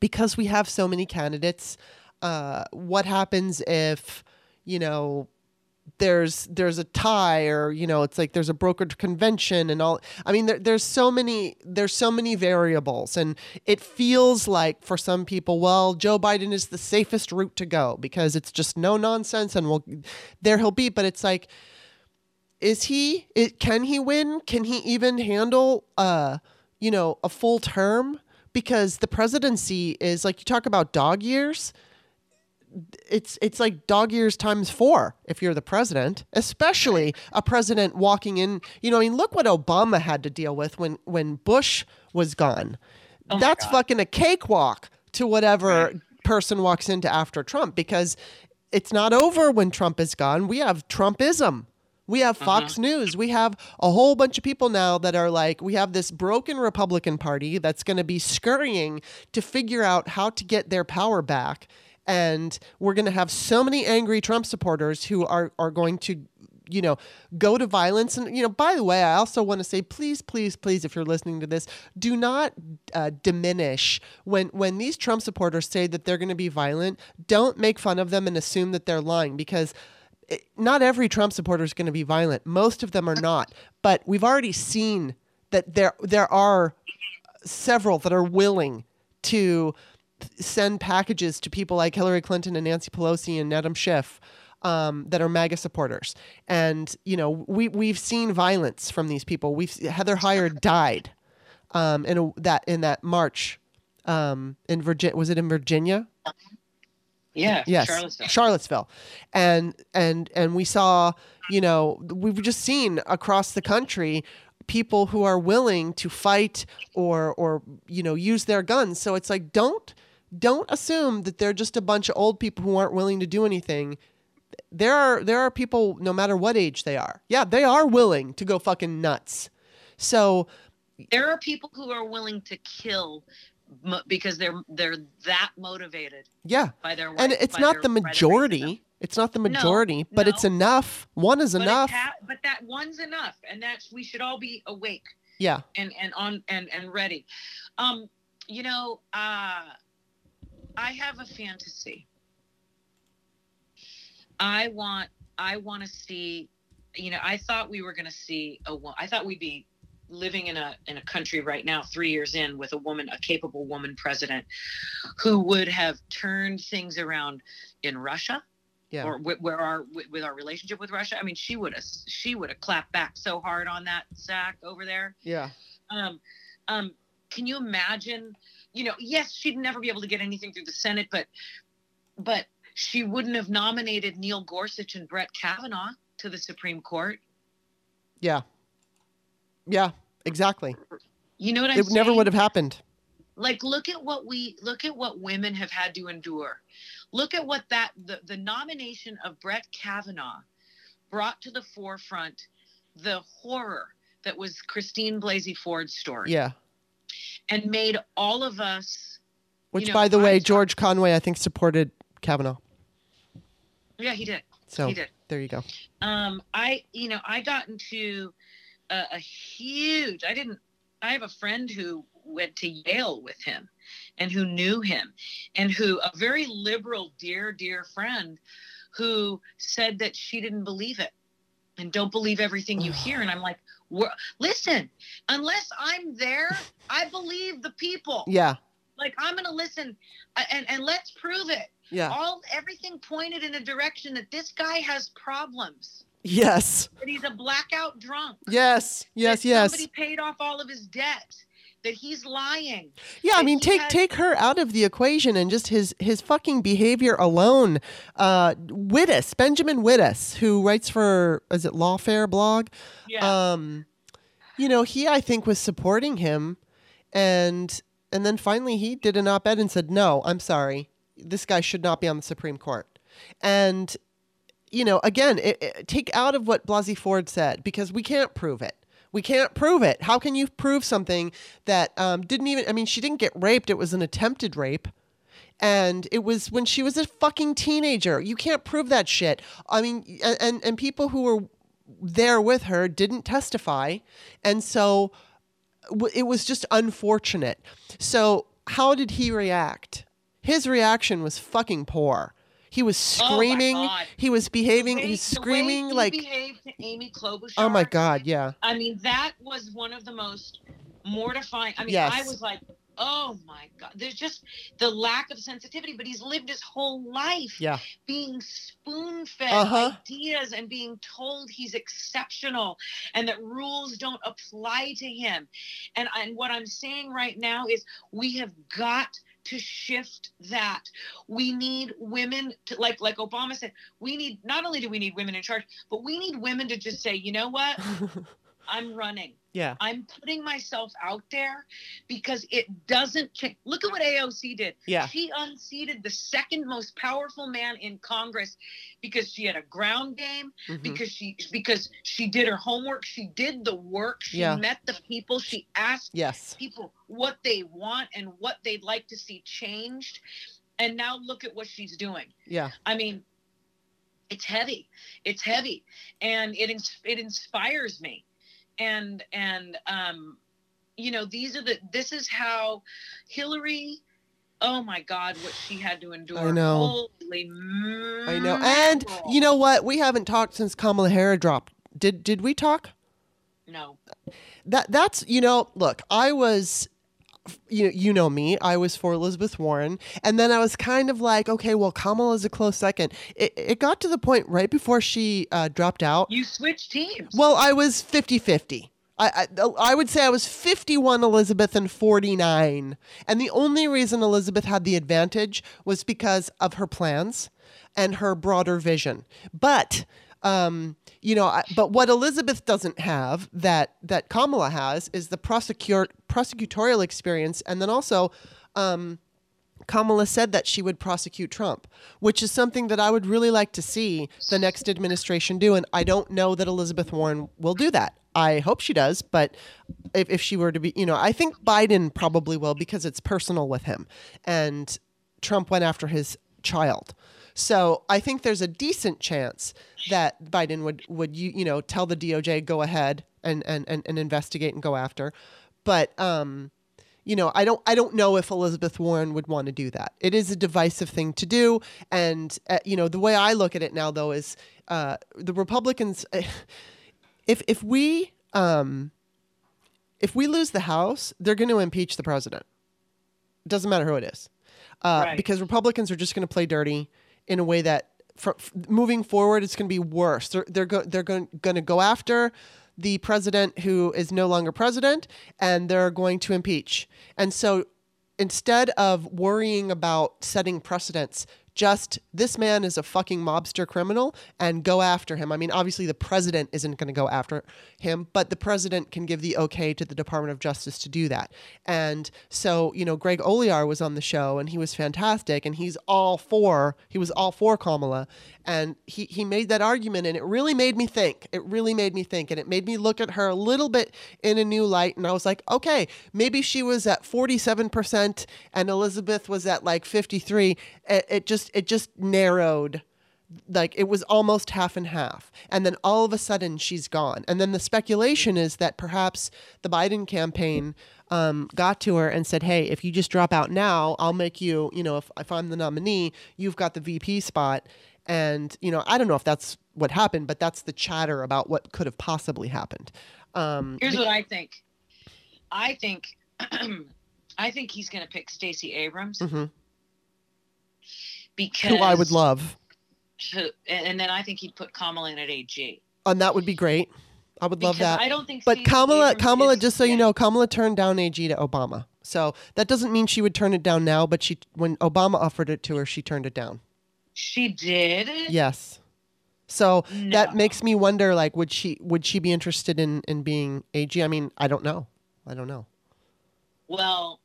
because we have so many candidates, uh, what happens if, you know, there's there's a tie or you know it's like there's a brokered convention and all i mean there, there's so many there's so many variables and it feels like for some people well joe biden is the safest route to go because it's just no nonsense and we'll there he'll be. But it's like is he it, can he win? Can he even handle uh you know a full term? Because the presidency is like you talk about dog years it's it's like dog years times four if you're the president, especially a president walking in. You know, I mean, look what Obama had to deal with when when Bush was gone. Oh That's God. fucking a cakewalk to whatever person walks into after Trump because it's not over when Trump is gone. We have Trumpism. We have mm-hmm. Fox News. We have a whole bunch of people now that are like, we have this broken Republican Party that's going to be scurrying to figure out how to get their power back. And we're going to have so many angry Trump supporters who are, are going to you know, go to violence. And, you know, by the way, I also want to say, please, please, please, if you're listening to this, do not uh, diminish when, when these Trump supporters say that they're going to be violent. Don't make fun of them and assume that they're lying because it, not every Trump supporter is going to be violent. Most of them are not. But we've already seen that there, there are several that are willing to send packages to people like Hillary Clinton and Nancy Pelosi and Adam Schiff um, that are MAGA supporters. And you know, we we've seen violence from these people. We've Heather Heyer died um, in a, that in that march um, in Virginia. Was it in Virginia? Yeah. Yes, Charlottesville. Charlottesville, and and and we saw. You know, we've just seen across the country people who are willing to fight or or you know use their guns. So it's like don't don't assume that they're just a bunch of old people who aren't willing to do anything there are there are people no matter what age they are. Yeah, they are willing to go fucking nuts. So there are people who are willing to kill because they're they're that motivated yeah, by their and it's not their- the by their racism. majority. It's not the majority, but it's enough. One is But, enough. ha- but that one's enough, and that's we should all be awake yeah, and and on and and ready. Um, you know, uh, I have a fantasy. I want I want to see. You know, I thought we were going to see a. I thought we'd be living in a in a country right now, three years in, with a woman, a capable woman president, who would have turned things around in Russia yeah, or with, where our with, with our relationship with Russia. I mean, she would have she would have clapped back so hard on that sack over there. yeah, Um, um, can you imagine? You know, yes, she'd never be able to get anything through the Senate, but but she wouldn't have nominated Neil Gorsuch and Brett Kavanaugh to the Supreme Court. yeah, yeah. Exactly. You know what I'm It saying? never would have happened. like look at what we look at what women have had to endure look at what that the, the nomination of brett kavanaugh brought to the forefront the horror that was christine blasey ford's story Yeah. And made all of us Which, know, by the way, George Conway, I think, supported Kavanaugh. yeah he did So he did there you go. um i you know i got into a, a huge i didn't i have a friend who went to yale with him and who knew him and who a very liberal dear dear friend who said that she didn't believe it and don't believe everything you hear and i'm like "Wha- listen unless i'm there i believe the people Yeah. like i'm gonna listen uh, and and let's prove it Yeah. all everything pointed in a direction that this guy has problems Yes. that he's a blackout drunk. Yes. Yes. Yes. Somebody paid off all of his debt. That he's lying. Yeah, I mean, take had- take her out of the equation and just his his fucking behavior alone. Uh, Wittes, Benjamin Wittes, who writes for is it Lawfare blog? Yeah. Um, you know, he I think was supporting him, and and then finally he did an op-ed and said, "No, I'm sorry, this guy should not be on the Supreme Court." And you know, again, it, it- take out of what Blasey Ford said because we can't prove it. We can't prove it. How can you prove something that um, didn't even? I mean, she didn't get raped. It was an attempted rape, and it was when she was a fucking teenager. You can't prove that shit. I mean, and and, people who were there with her didn't testify, and so it was just unfortunate. So how did he react? His reaction was fucking poor. He was Oh screaming. God. he was behaving. Way- he's screaming he like, behaved to Amy Klobuchar. "Oh my god, yeah, I mean, that was one of the most mortifying. I mean, Yes. I was like, oh my god. There's just the lack of sensitivity. But he's lived his whole life yeah, being spoon-fed Uh-huh. ideas and being told he's exceptional and that rules don't apply to him. And and what I'm saying right now is we have got to shift that. We need women to like like Obama said, we need not only do we need women in charge, but we need women to just say, you know what? I'm running. Yeah. I'm putting myself out there because it doesn't change. Look at what AOC did. Yeah. She unseated the second most powerful man in Congress because she had a ground game, Mhm. because she because she did her homework, she did the work, she Yeah. met the people, she asked Yes. people what they want and what they'd like to see changed. And now look at what she's doing. Yeah. I mean, it's heavy. It's heavy, and it ins- it inspires me, and and um, you know, these are the. This is how Hillary. Oh my God, what she had to endure. I know. Holy I know. And you know what? We haven't talked since Kamala Harris dropped. Did did we talk? No. That that's you know, look, I was you you know me, I was for Elizabeth Warren, and then I was kind of like, okay, well, Kamala is a close second. It it got to the point right before she uh, dropped out. You switched teams. Well, I was 50-50. I, I I would say I was 51 Elizabeth and 49. And the only reason Elizabeth had the advantage was because of her plans and her broader vision. But um, you know, I, but what Elizabeth doesn't have that that Kamala has is the prosecute prosecutorial experience, and then also, um, Kamala said that she would prosecute Trump, which is something that I would really like to see the next administration do. And I don't know that Elizabeth Warren will do that. I hope she does, but if, if she were to be, you know, I think Biden probably will because it's personal with him. And Trump went after his child. So I think there's a decent chance that Biden would, would you, you know, tell the DOJ, go ahead and, and, and, and investigate and go after. But, um, you know, I don't I don't know if Elizabeth Warren would want to do that. It is a divisive thing to do, and uh, you know the way I look at it now though is uh, the Republicans. If if we um, if we lose the House, they're going to impeach the president. It doesn't matter who it is, uh, Right. because Republicans are just going to play dirty in a way that moving forward it's going to be worse. They're they're go- they're going to go after the president who is no longer president, and they're going to impeach. And so instead of worrying about setting precedents, just this man is a fucking mobster criminal and go after him. I mean, obviously the president isn't going to go after him, but the president can give the okay to the Department of Justice to do that. And so, you know, Greg Olear was on the show and he was fantastic and he's all for, he was all for Kamala. And he, he made that argument and it really made me think. It really made me think. And it made me look at her a little bit in a new light. And I was like, okay, maybe she was at 47% and Elizabeth was at like 53. It, it just, it just narrowed like it was almost half and half. And then all of a sudden she's gone. And then the speculation is that perhaps the biden campaign um, got to her and said hey if you just drop out now i'll make you you know if, if i'm the nominee you've got the vp spot. And you know i don't know if that's what happened but that's the chatter about what could have possibly happened. Um, Here's what I think. I think I think he's going to pick Stacey Abrams. Mhm, because who i would love to- and then I think he'd put Kamala in at AG. and that would be great i would love Because that I don't think. But Stacey Kamala, Kamala, is- just so you know, Kamala turned down AG to Obama. So that doesn't mean she would turn it down now, but she, when Obama offered it to her, she turned it down. she did. Yes. So that makes me wonder, like, would she would she be interested in in being AG? I mean, I don't know. I don't know. Well,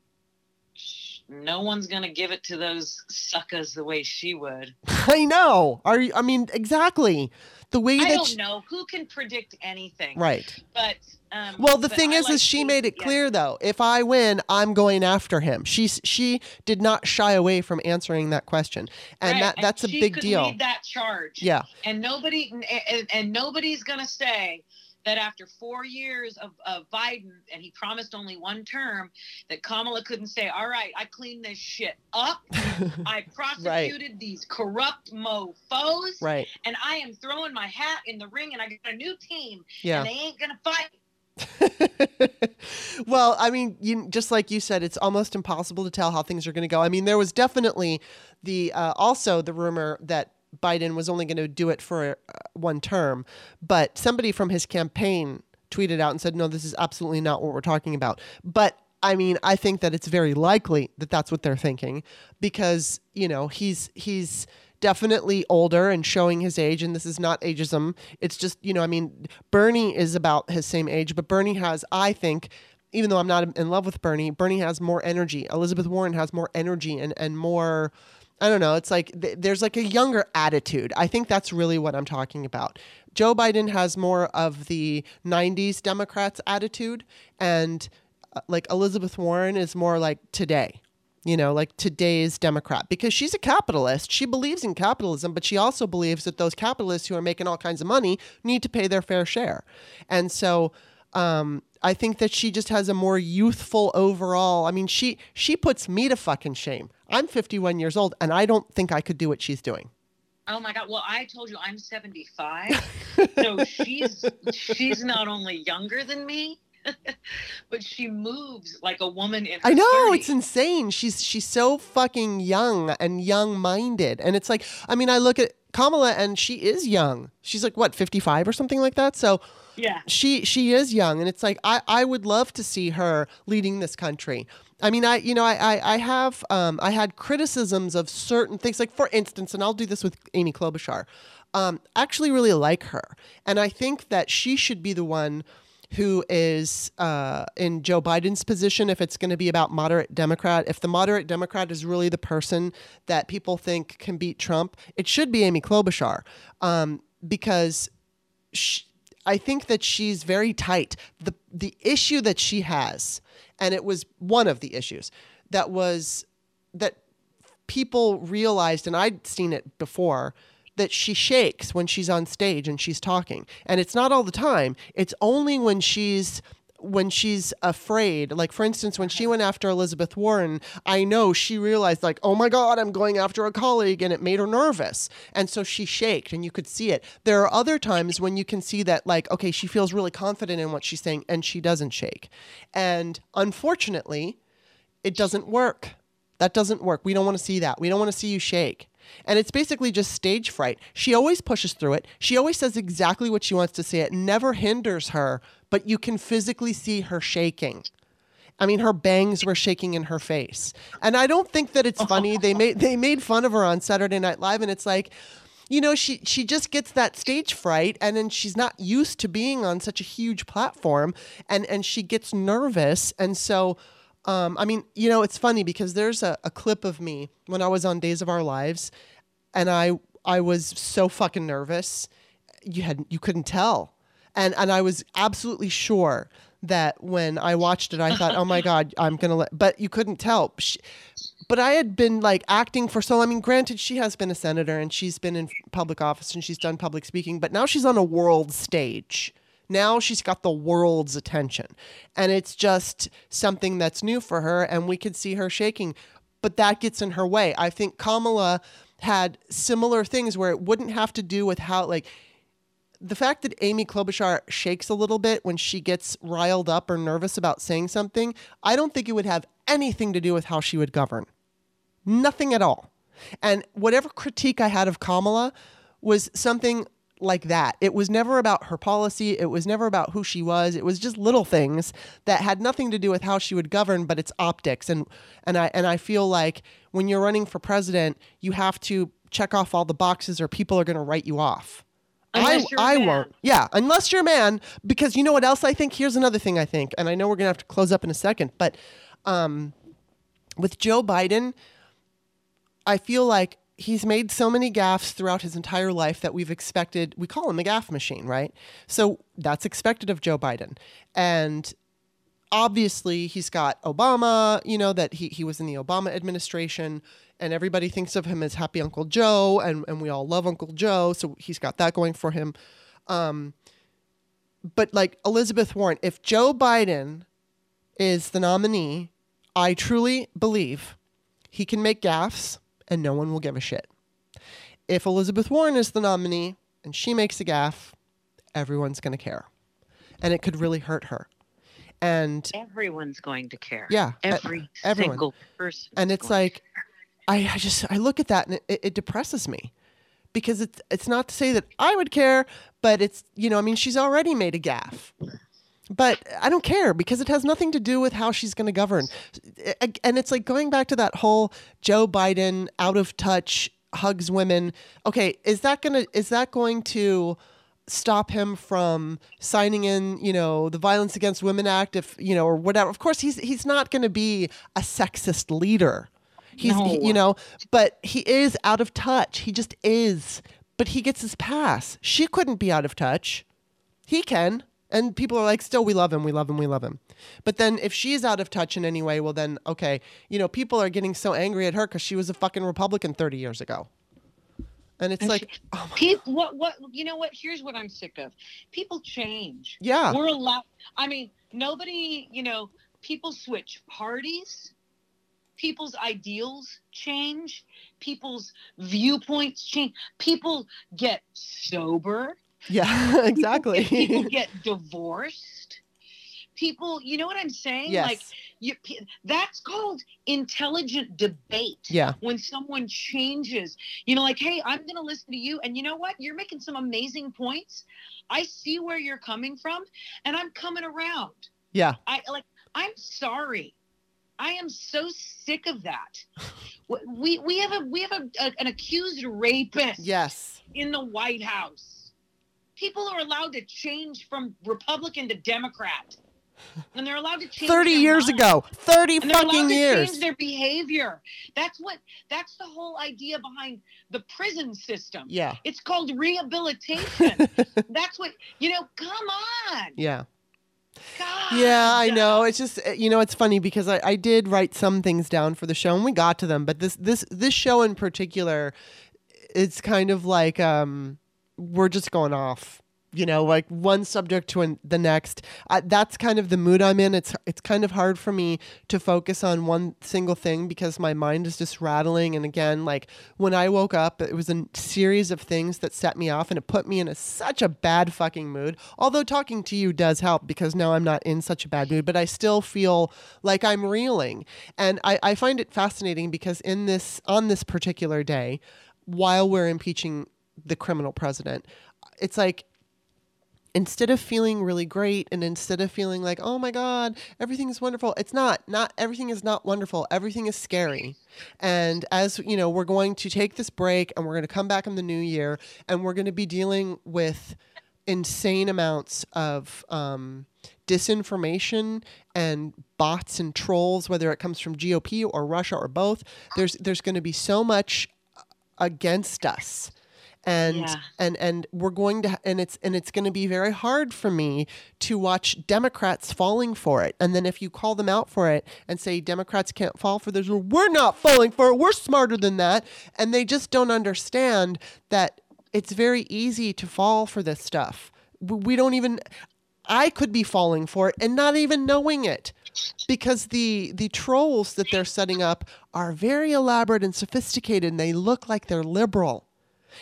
no one's gonna give it to those suckers the way she would. I know. Are you? I mean, exactly the way that I that. don't she- know who can predict anything. Right. But um, Well, the but thing I is, like is she made it yeah. clear though. If I win, I'm going after him. She she did not shy away from answering that question, and Right, that that's a she big could deal. That charge. Yeah. and nobody and, and nobody's gonna say that after four years of, of Biden and he promised only one term that Kamala couldn't say, all right, I cleaned this shit up. I prosecuted these corrupt mofos right. and I am throwing my hat in the ring and I got a new team Yeah. and they ain't gonna fight. well, I mean, you, just like you said, it's almost impossible to tell how things are going to go. I mean, there was definitely the uh, also the rumor that Biden was only going to do it for uh, one term, but somebody from his campaign tweeted out and said, "No, this is absolutely not what we're talking about." But I mean, I think that it's very likely that that's what they're thinking because you know he's he's definitely older and showing his age, and this is not ageism. It's just, you know, I mean, Bernie is about his same age, but Bernie has, I think, even though I'm not in love with Bernie, Bernie has more energy. Elizabeth Warren has more energy and, and more, I don't know, it's like th- there's like a younger attitude. I think that's really what I'm talking about. Joe Biden has more of the 90s Democrats attitude, and uh, like Elizabeth Warren is more like today you know, like today's Democrat, because she's a capitalist. She believes in capitalism, but she also believes that those capitalists who are making all kinds of money need to pay their fair share. And so um, I think that she just has a more youthful overall. I mean, she she puts me to fucking shame. I'm 51 years old, and I don't think I could do what she's doing. Oh my god! Well, I told you I'm 75, so she's she's not only younger than me, but she moves like a woman in her. I know 30s. it's insane. She's she's so fucking young and young minded, and it's like I mean I look at Kamala and she is young. She's like what 55 or something like that. So yeah, she she is young, and it's like I I would love to see her leading this country. I mean, I you know I I, I have um, I had criticisms of certain things, like for instance, and I'll do this with Amy Klobuchar. Um, I actually really like her, and I think that she should be the one who is uh, in Joe Biden's position if it's going to be about moderate Democrat. If the moderate Democrat is really the person that people think can beat Trump, it should be Amy Klobuchar um, because she, I think that she's very tight. The, the issue that she has, and it was one of the issues that was that people realized, and I'd seen it before that she shakes when she's on stage and she's talking. And it's not all the time. It's only when she's when she's afraid like for instance when she went after elizabeth warren i know she realized like oh my god i'm going after a colleague and it made her nervous. And so she shaked and you could see it. There are other times when you can see that like okay she feels really confident in what she's saying and she doesn't shake. And unfortunately it doesn't work. That doesn't work. We don't want to see that. We don't want to see you shake. And it's basically just stage fright. She always pushes through it. She always says exactly what she wants to say. It never hinders her, but you can physically see her shaking. I mean, her bangs were shaking in her face. And I don't think that it's funny. They made they made fun of her on Saturday Night Live, and it's like, you know, she she just gets that stage fright, and then she's not used to being on such a huge platform, and and she gets nervous, and so. Um, I mean, you know, it's funny because there's a, a clip of me when I was on Days of Our Lives, and I I was so fucking nervous. You had you couldn't tell, and and I was absolutely sure that when I watched it, I thought, oh my god, I'm gonna let. But you couldn't tell. She, but I had been like acting for so. I mean, granted, she has been a senator and she's been in public office and she's done public speaking, but now she's on a world stage. Now she's got the world's attention. And it's just something that's new for her, and we could see her shaking. But that gets in her way. I think Kamala had similar things where it wouldn't have to do with how, like, the fact that Amy Klobuchar shakes a little bit when she gets riled up or nervous about saying something, I don't think it would have anything to do with how she would govern. Nothing at all. And whatever critique I had of Kamala was something like that. It was never about her policy. It was never about who she was. It was just little things that had nothing to do with how she would govern, but it's optics. And and I and I feel like when you're running for president, you have to check off all the boxes or people are going to write you off. Unless I, I won't. Yeah, unless you're a man, because you know what else I think? Here's another thing I think, and I know we're going to have to close up in a second, but um, with Joe Biden, I feel like he's made so many gaffes throughout his entire life that we've expected, we call him a gaff machine, right? So that's expected of Joe Biden. And obviously, he's got Obama, you know, that he, he was in the Obama administration, and everybody thinks of him as Happy Uncle Joe, and, and we all love Uncle Joe. So he's got that going for him. Um, but like Elizabeth Warren, if Joe Biden is the nominee, I truly believe he can make gaffes and no one will give a shit. If Elizabeth Warren is the nominee and she makes a gaffe, everyone's going to care. And it could really hurt her. And Everyone's going to care. Yeah, Every everyone. single person. and it's like I, I just I look at that and it, it, depresses me because it's it's not to say that I would care, but it's you know I mean she's already made a gaffe, but I don't care because it has nothing to do with how she's going to govern, and it's like going back to that whole Joe Biden out of touch hugs women. Okay, is that gonna is that going to stop him from signing in, you know, the Violence Against Women Act if, you know, or whatever. Of course he's he's not going to be a sexist leader. He's No. he- you know, but he is out of touch. He just is. But he gets his pass. She couldn't be out of touch. He can. And people are like, still, we love him, we love him, we love him. But then if she's out of touch in any way, well, then, okay, you know, people are getting so angry at her because she was a fucking Republican 30 years ago. And it's And like, she- oh People, what, what, you know what? Here's what I'm sick of. People change. yeah, We're allowed. I mean, nobody, you know, people switch parties. People's ideals change. People's viewpoints change. People get sober. yeah, exactly. People get divorced. People, you know what I'm saying? yes. Like you, that's called intelligent debate. yeah. when someone changes, you know, like, hey, I'm going to listen to you. And you know what? You're making some amazing points. I see where you're coming from and I'm coming around. Yeah. I like, I'm sorry. I am so sick of that. We, we have a, we have a, a- an accused rapist Yes. in the White House. People are allowed to change from Republican to Democrat. And they're allowed to change 30 their years mind. ago. 30 And fucking years. change their behavior. That's what. That's the whole idea behind the prison system. Yeah. It's called rehabilitation. that's what you know. Come on, Yeah. God. Yeah, I know. It's just you know, it's funny because I, I did write some things down for the show and we got to them, but this this this show in particular, it's kind of like um we're just going off. You know, like one subject to an, the next. That's kind of the mood I'm in. It's it's kind of hard for me to focus on one single thing because my mind is just rattling. And again, like when I woke up, it was a series of things that set me off, and it put me in a, such a bad fucking mood. Although talking to you does help because now I'm not in such a bad mood, but I still feel like I'm reeling. And I, I find it fascinating because in this on this particular day, while we're impeaching the criminal president, it's like instead of feeling really great and instead of feeling like oh my god everything is wonderful it's not not everything is not wonderful everything is scary. And as you know we're going to take this break and we're going to come back in the new year and we're going to be dealing with insane amounts of um, disinformation and bots and trolls whether it comes from GOP or Russia or both. There's there's going to be so much against us and Yeah. and and we're going to and it's and it's going to be very hard for me to watch democrats falling for it. And then if you call them out for it and say democrats can't fall for this we're not falling for it we're smarter than that. And they just don't understand that it's very easy to fall for this stuff. We don't even i could be falling for it and not even knowing it because the the trolls that they're setting up are very elaborate and sophisticated and they look like they're liberal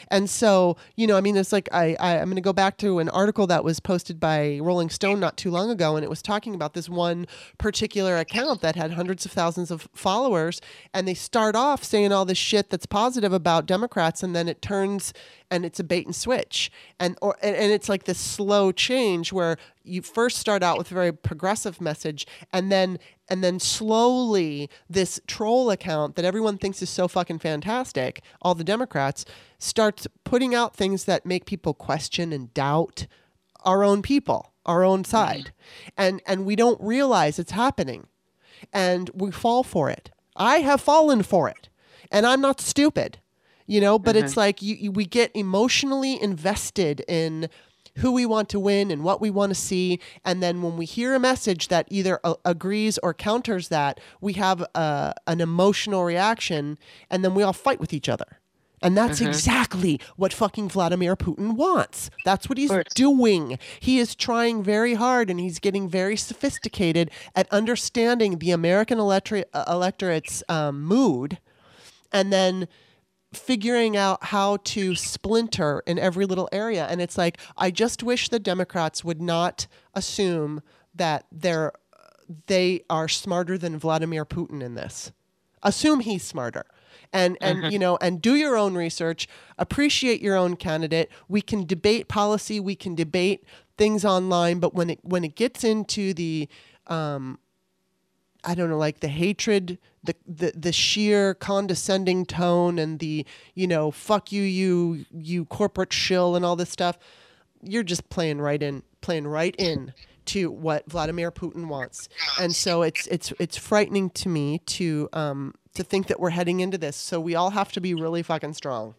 and so, you know, I mean, it's like I, I I'm going to go back to an article that was posted by Rolling Stone not too long ago, and it was talking about this one particular account that had hundreds of thousands of followers, and they start off saying all this shit that's positive about Democrats, and then it turns and it's a bait and switch, and or and, and it's like this slow change where you first start out with a very progressive message, and then and then slowly this troll account that everyone thinks is so fucking fantastic, all the Democrats, starts putting out things that make people question and doubt our own people, our own mm-hmm. side. And and we don't realize it's happening. And we fall for it. I have fallen for it. And I'm not stupid. You know, but mm-hmm. it's like you, you we get emotionally invested in who we want to win and what we want to see. And then when we hear a message that either a- agrees or counters that, we have a, an emotional reaction and then we all fight with each other. And that's exactly what fucking Vladimir Putin wants. That's what he's doing. He is trying very hard and he's getting very sophisticated at understanding the American electorate, uh, electorate's um, mood and then figuring out how to splinter in every little area. And it's like, I just wish the Democrats would not assume that they're they are smarter than Vladimir Putin in this. Assume he's smarter. And and you know, and do your own research, appreciate your own candidate. We can debate policy, we can debate things online, but when it when it gets into the um, I don't know, like the hatred, the, the the sheer condescending tone, and the you know, fuck you, you you corporate shill, and all this stuff. You're just playing right in, playing right in to what Vladimir Putin wants, and so it's it's it's frightening to me to um to think that we're heading into this. So we all have to be really fucking strong.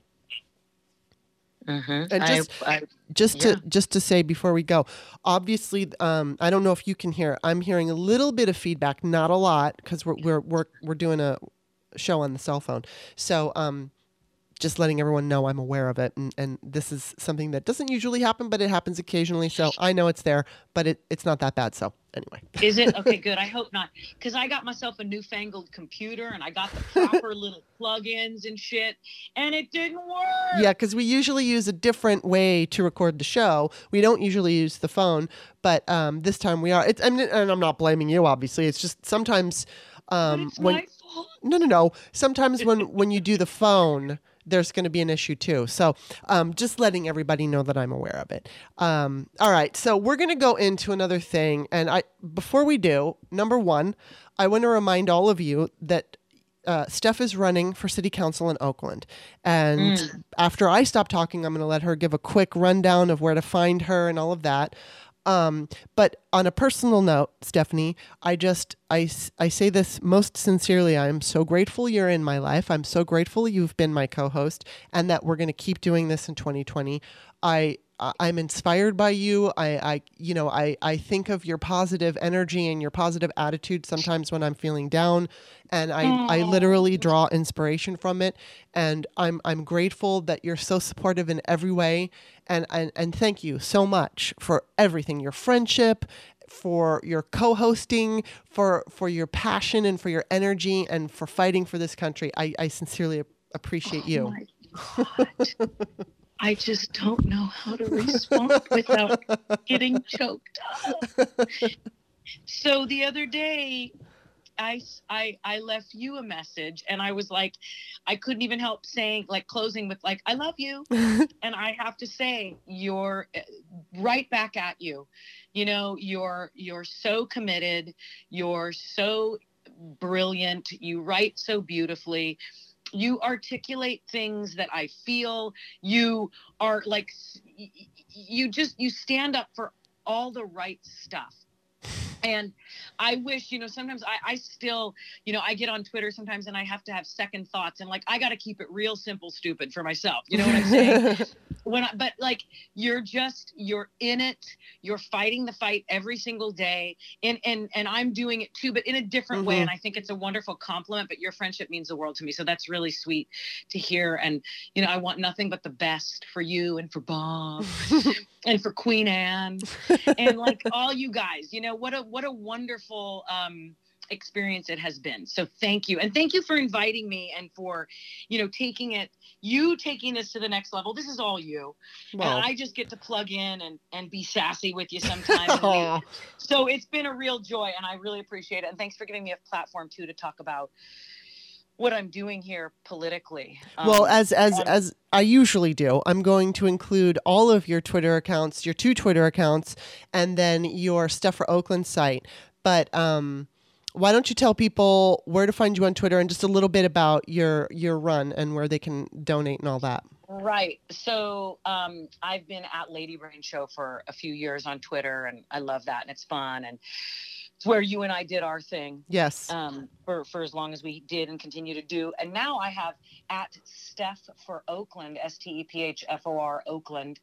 Mhm. And I- just I- just Yeah. to just to say before we go, obviously, um, I don't know if you can hear. I'm hearing a little bit of feedback, not a lot, because we're we're we're we're doing a show on the cell phone. So, um, just letting everyone know I'm aware of it, and and this is something that doesn't usually happen, but it happens occasionally. So I know it's there, but it it's not that bad. So anyway, Is it okay? Good. I hope not, because I got myself a newfangled computer and I got the proper little plugins and shit, and it didn't work. yeah, because we usually use a different way to record the show. We don't usually use the phone, but um, this time we are. It's mean, and I'm not blaming you. Obviously, it's just sometimes. But Um, it's when. No, no, no. Sometimes when when you do the phone, there's going to be an issue too. So, um, just letting everybody know that I'm aware of it. Um, all right. So we're going to go into another thing, and I before we do, number one, I want to remind all of you that. Uh, Steph is running for city council in Oakland. And after I stop talking, I'm going to let her give a quick rundown of where to find her and all of that. Um, but on a personal note, Stephanie, I just I, I say this most sincerely. I'm so grateful you're in my life. I'm so grateful you've been my co-host, and that we're going to keep doing this in 2020. I I- I'm inspired by you. I, I you know I, I think of your positive energy and your positive attitude sometimes when I'm feeling down, and I, I literally draw inspiration from it. And I'm I'm grateful that you're so supportive in every way, and and, and thank you so much for everything, your friendship, for your co-hosting, for for your passion and for your energy, and for fighting for this country. I, I sincerely appreciate Oh you. I just don't know how to respond without getting choked up. So the other day, I, I, I left you a message and I was like, I couldn't even help saying, like, closing with, like, I love you. and I have to say, you're uh, right back at you. You know, you're you're so committed. You're so brilliant. You write so beautifully. You articulate things that I feel. You are like, you just you stand up for all the right stuff. And I wish, you know, sometimes I, I still, you know, I get on Twitter sometimes and I have to have second thoughts and like I got to keep it real simple, stupid for myself. You know what I'm saying? when I, but like you're just you're in it you're fighting the fight every single day and and and i'm doing it too but in a different way Mhm. and i think it's a wonderful compliment but your friendship means the world to me so that's really sweet to hear and you know i want nothing but the best for you and for bob and for queen anne and like all you guys you know what a what a wonderful um experience it has been so thank you and thank you for inviting me and for you know taking it you taking this to the next level this is all you well, and I just get to plug in and and be sassy with you sometimes. and we- Aw. so it's been a real joy, and I really appreciate it. And thanks for giving me a platform too to talk about what I'm doing here politically. well, Um, as as um, as I usually do, I'm going to include all of your Twitter accounts, your two Twitter accounts, and then your Steph for Oakland site. But um, why don't you tell people where to find you on Twitter and just a little bit about your your run and where they can donate and all that? Right. So um, I've been at Lady Brain Show for a few years on Twitter, and I love that, and it's fun, and it's where you and I did our thing. Yes. um, for for as long as we did and continue to do. And now I have at Steph for Oakland, S T E P H F O R Oakland,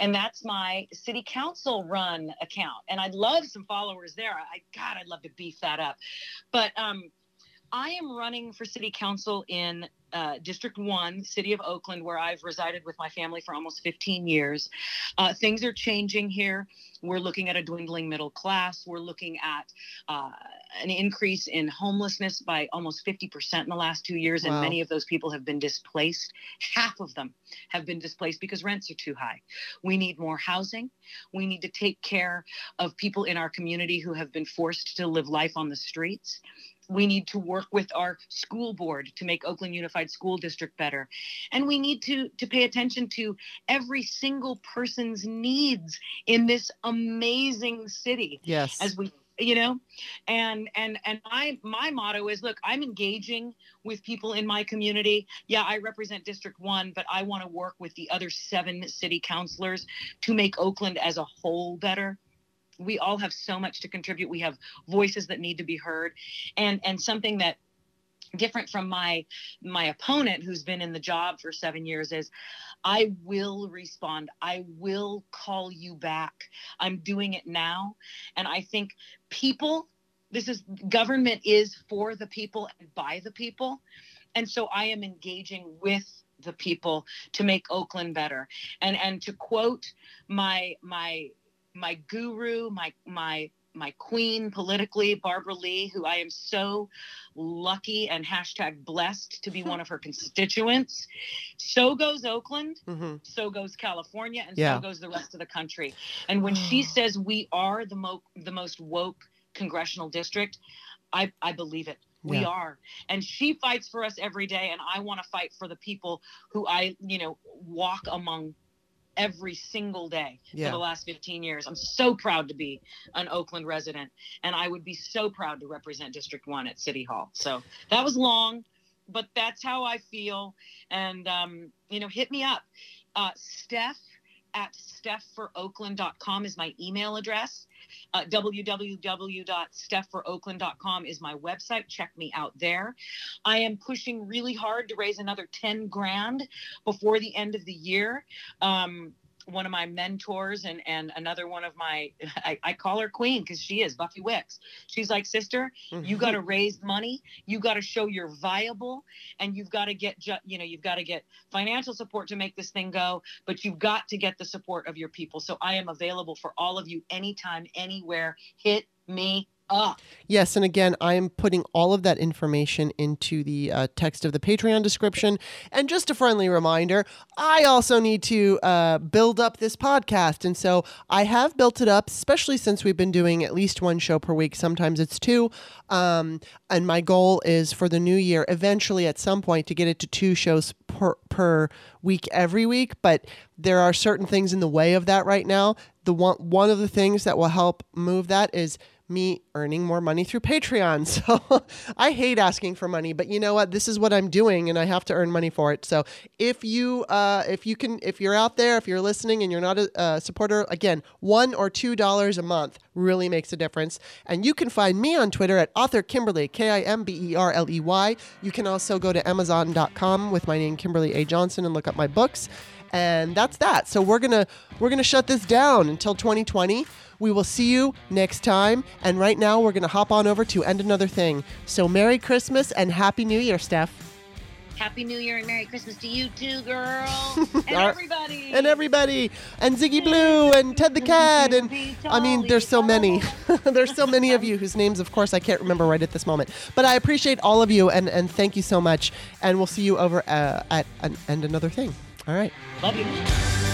and that's my city council run account. And I'd love some followers there. I God, I'd love to beef that up. But um, I am running for city council in uh, District 1, City of Oakland, where I've resided with my family for almost 15 years. Uh, things are changing here. We're looking at a dwindling middle class. We're looking at uh, an increase in homelessness by almost 50% in the last two years, and many of those people have been displaced. Half of them have been displaced because rents are too high. We need more housing. We need to take care of people in our community who have been forced to live life on the streets. We need to work with our school board to make Oakland Unified School District better. And we need to, to pay attention to every single person's needs in this amazing city yes. as we you know and and and my my motto is look i'm engaging with people in my community yeah i represent district 1 but i want to work with the other 7 city councilors to make oakland as a whole better we all have so much to contribute we have voices that need to be heard and and something that different from my my opponent who's been in the job for 7 years is I will respond. I will call you back. I'm doing it now and I think people this is government is for the people and by the people and so I am engaging with the people to make Oakland better. And and to quote my my my guru, my my my queen politically, Barbara Lee, who I am so lucky and hashtag blessed to be one of her constituents. So goes Oakland, mm-hmm. so goes California, and yeah. so goes the rest of the country. And when she says we are the mo- the most woke congressional district, I, I believe it. We yeah. are. And she fights for us every day. And I want to fight for the people who I, you know, walk among every single day yeah. for the last 15 years. I'm so proud to be an Oakland resident, and I would be so proud to represent District 1 at City Hall. So that was long, but that's how I feel. And, um, you know, hit me up. Uh, Steph at stephforoakland.com is my email address. Uh, www.stephforoakland.com is my website. Check me out there. I am pushing really hard to raise another 10 grand before the end of the year. Um, one of my mentors and and another one of my I, I call her queen because she is Buffy Wicks. She's like, sister, mm-hmm. you got to raise money, you got to show you're viable, and you've got to get ju- you know you've got to get financial support to make this thing go, but you've got to get the support of your people. So I am available for all of you anytime, anywhere. Hit me up. Yes, and again, I am putting all of that information into the uh, text of the Patreon description. And just a friendly reminder, I also need to uh, build up this podcast. And so I have built it up, especially since we've been doing at least one show per week. Sometimes it's two. Um, and my goal is for the new year, eventually at some point, to get it to two shows per, per week every week. But there are certain things in the way of that right now. The one, one of the things that will help move that is me earning more money through Patreon. So I hate asking for money, but you know what? This is what I'm doing, and I have to earn money for it. So if you uh, if you can if you're out there, if you're listening and you're not a, a supporter, again, one or two dollars a month really makes a difference. And you can find me on Twitter at author Kimberley K I M B E R L E Y. You can also go to Amazon.com with my name Kimberley A Johnson and look up my books. And that's that. So we're gonna we're gonna shut this down until 2020. We will see you next time. And right now, we're going to hop on over to And Another Thing. So, Merry Christmas and Happy New Year, Steph. Happy New Year and Merry Christmas to you too, girl. And everybody. and everybody. And Ziggy Blue and Ted the Cat. And I mean, there's so many. there's so many of you whose names, of course, I can't remember right at this moment. But I appreciate all of you and, and thank you so much. And we'll see you over uh, at an, And Another Thing. All right. Love you.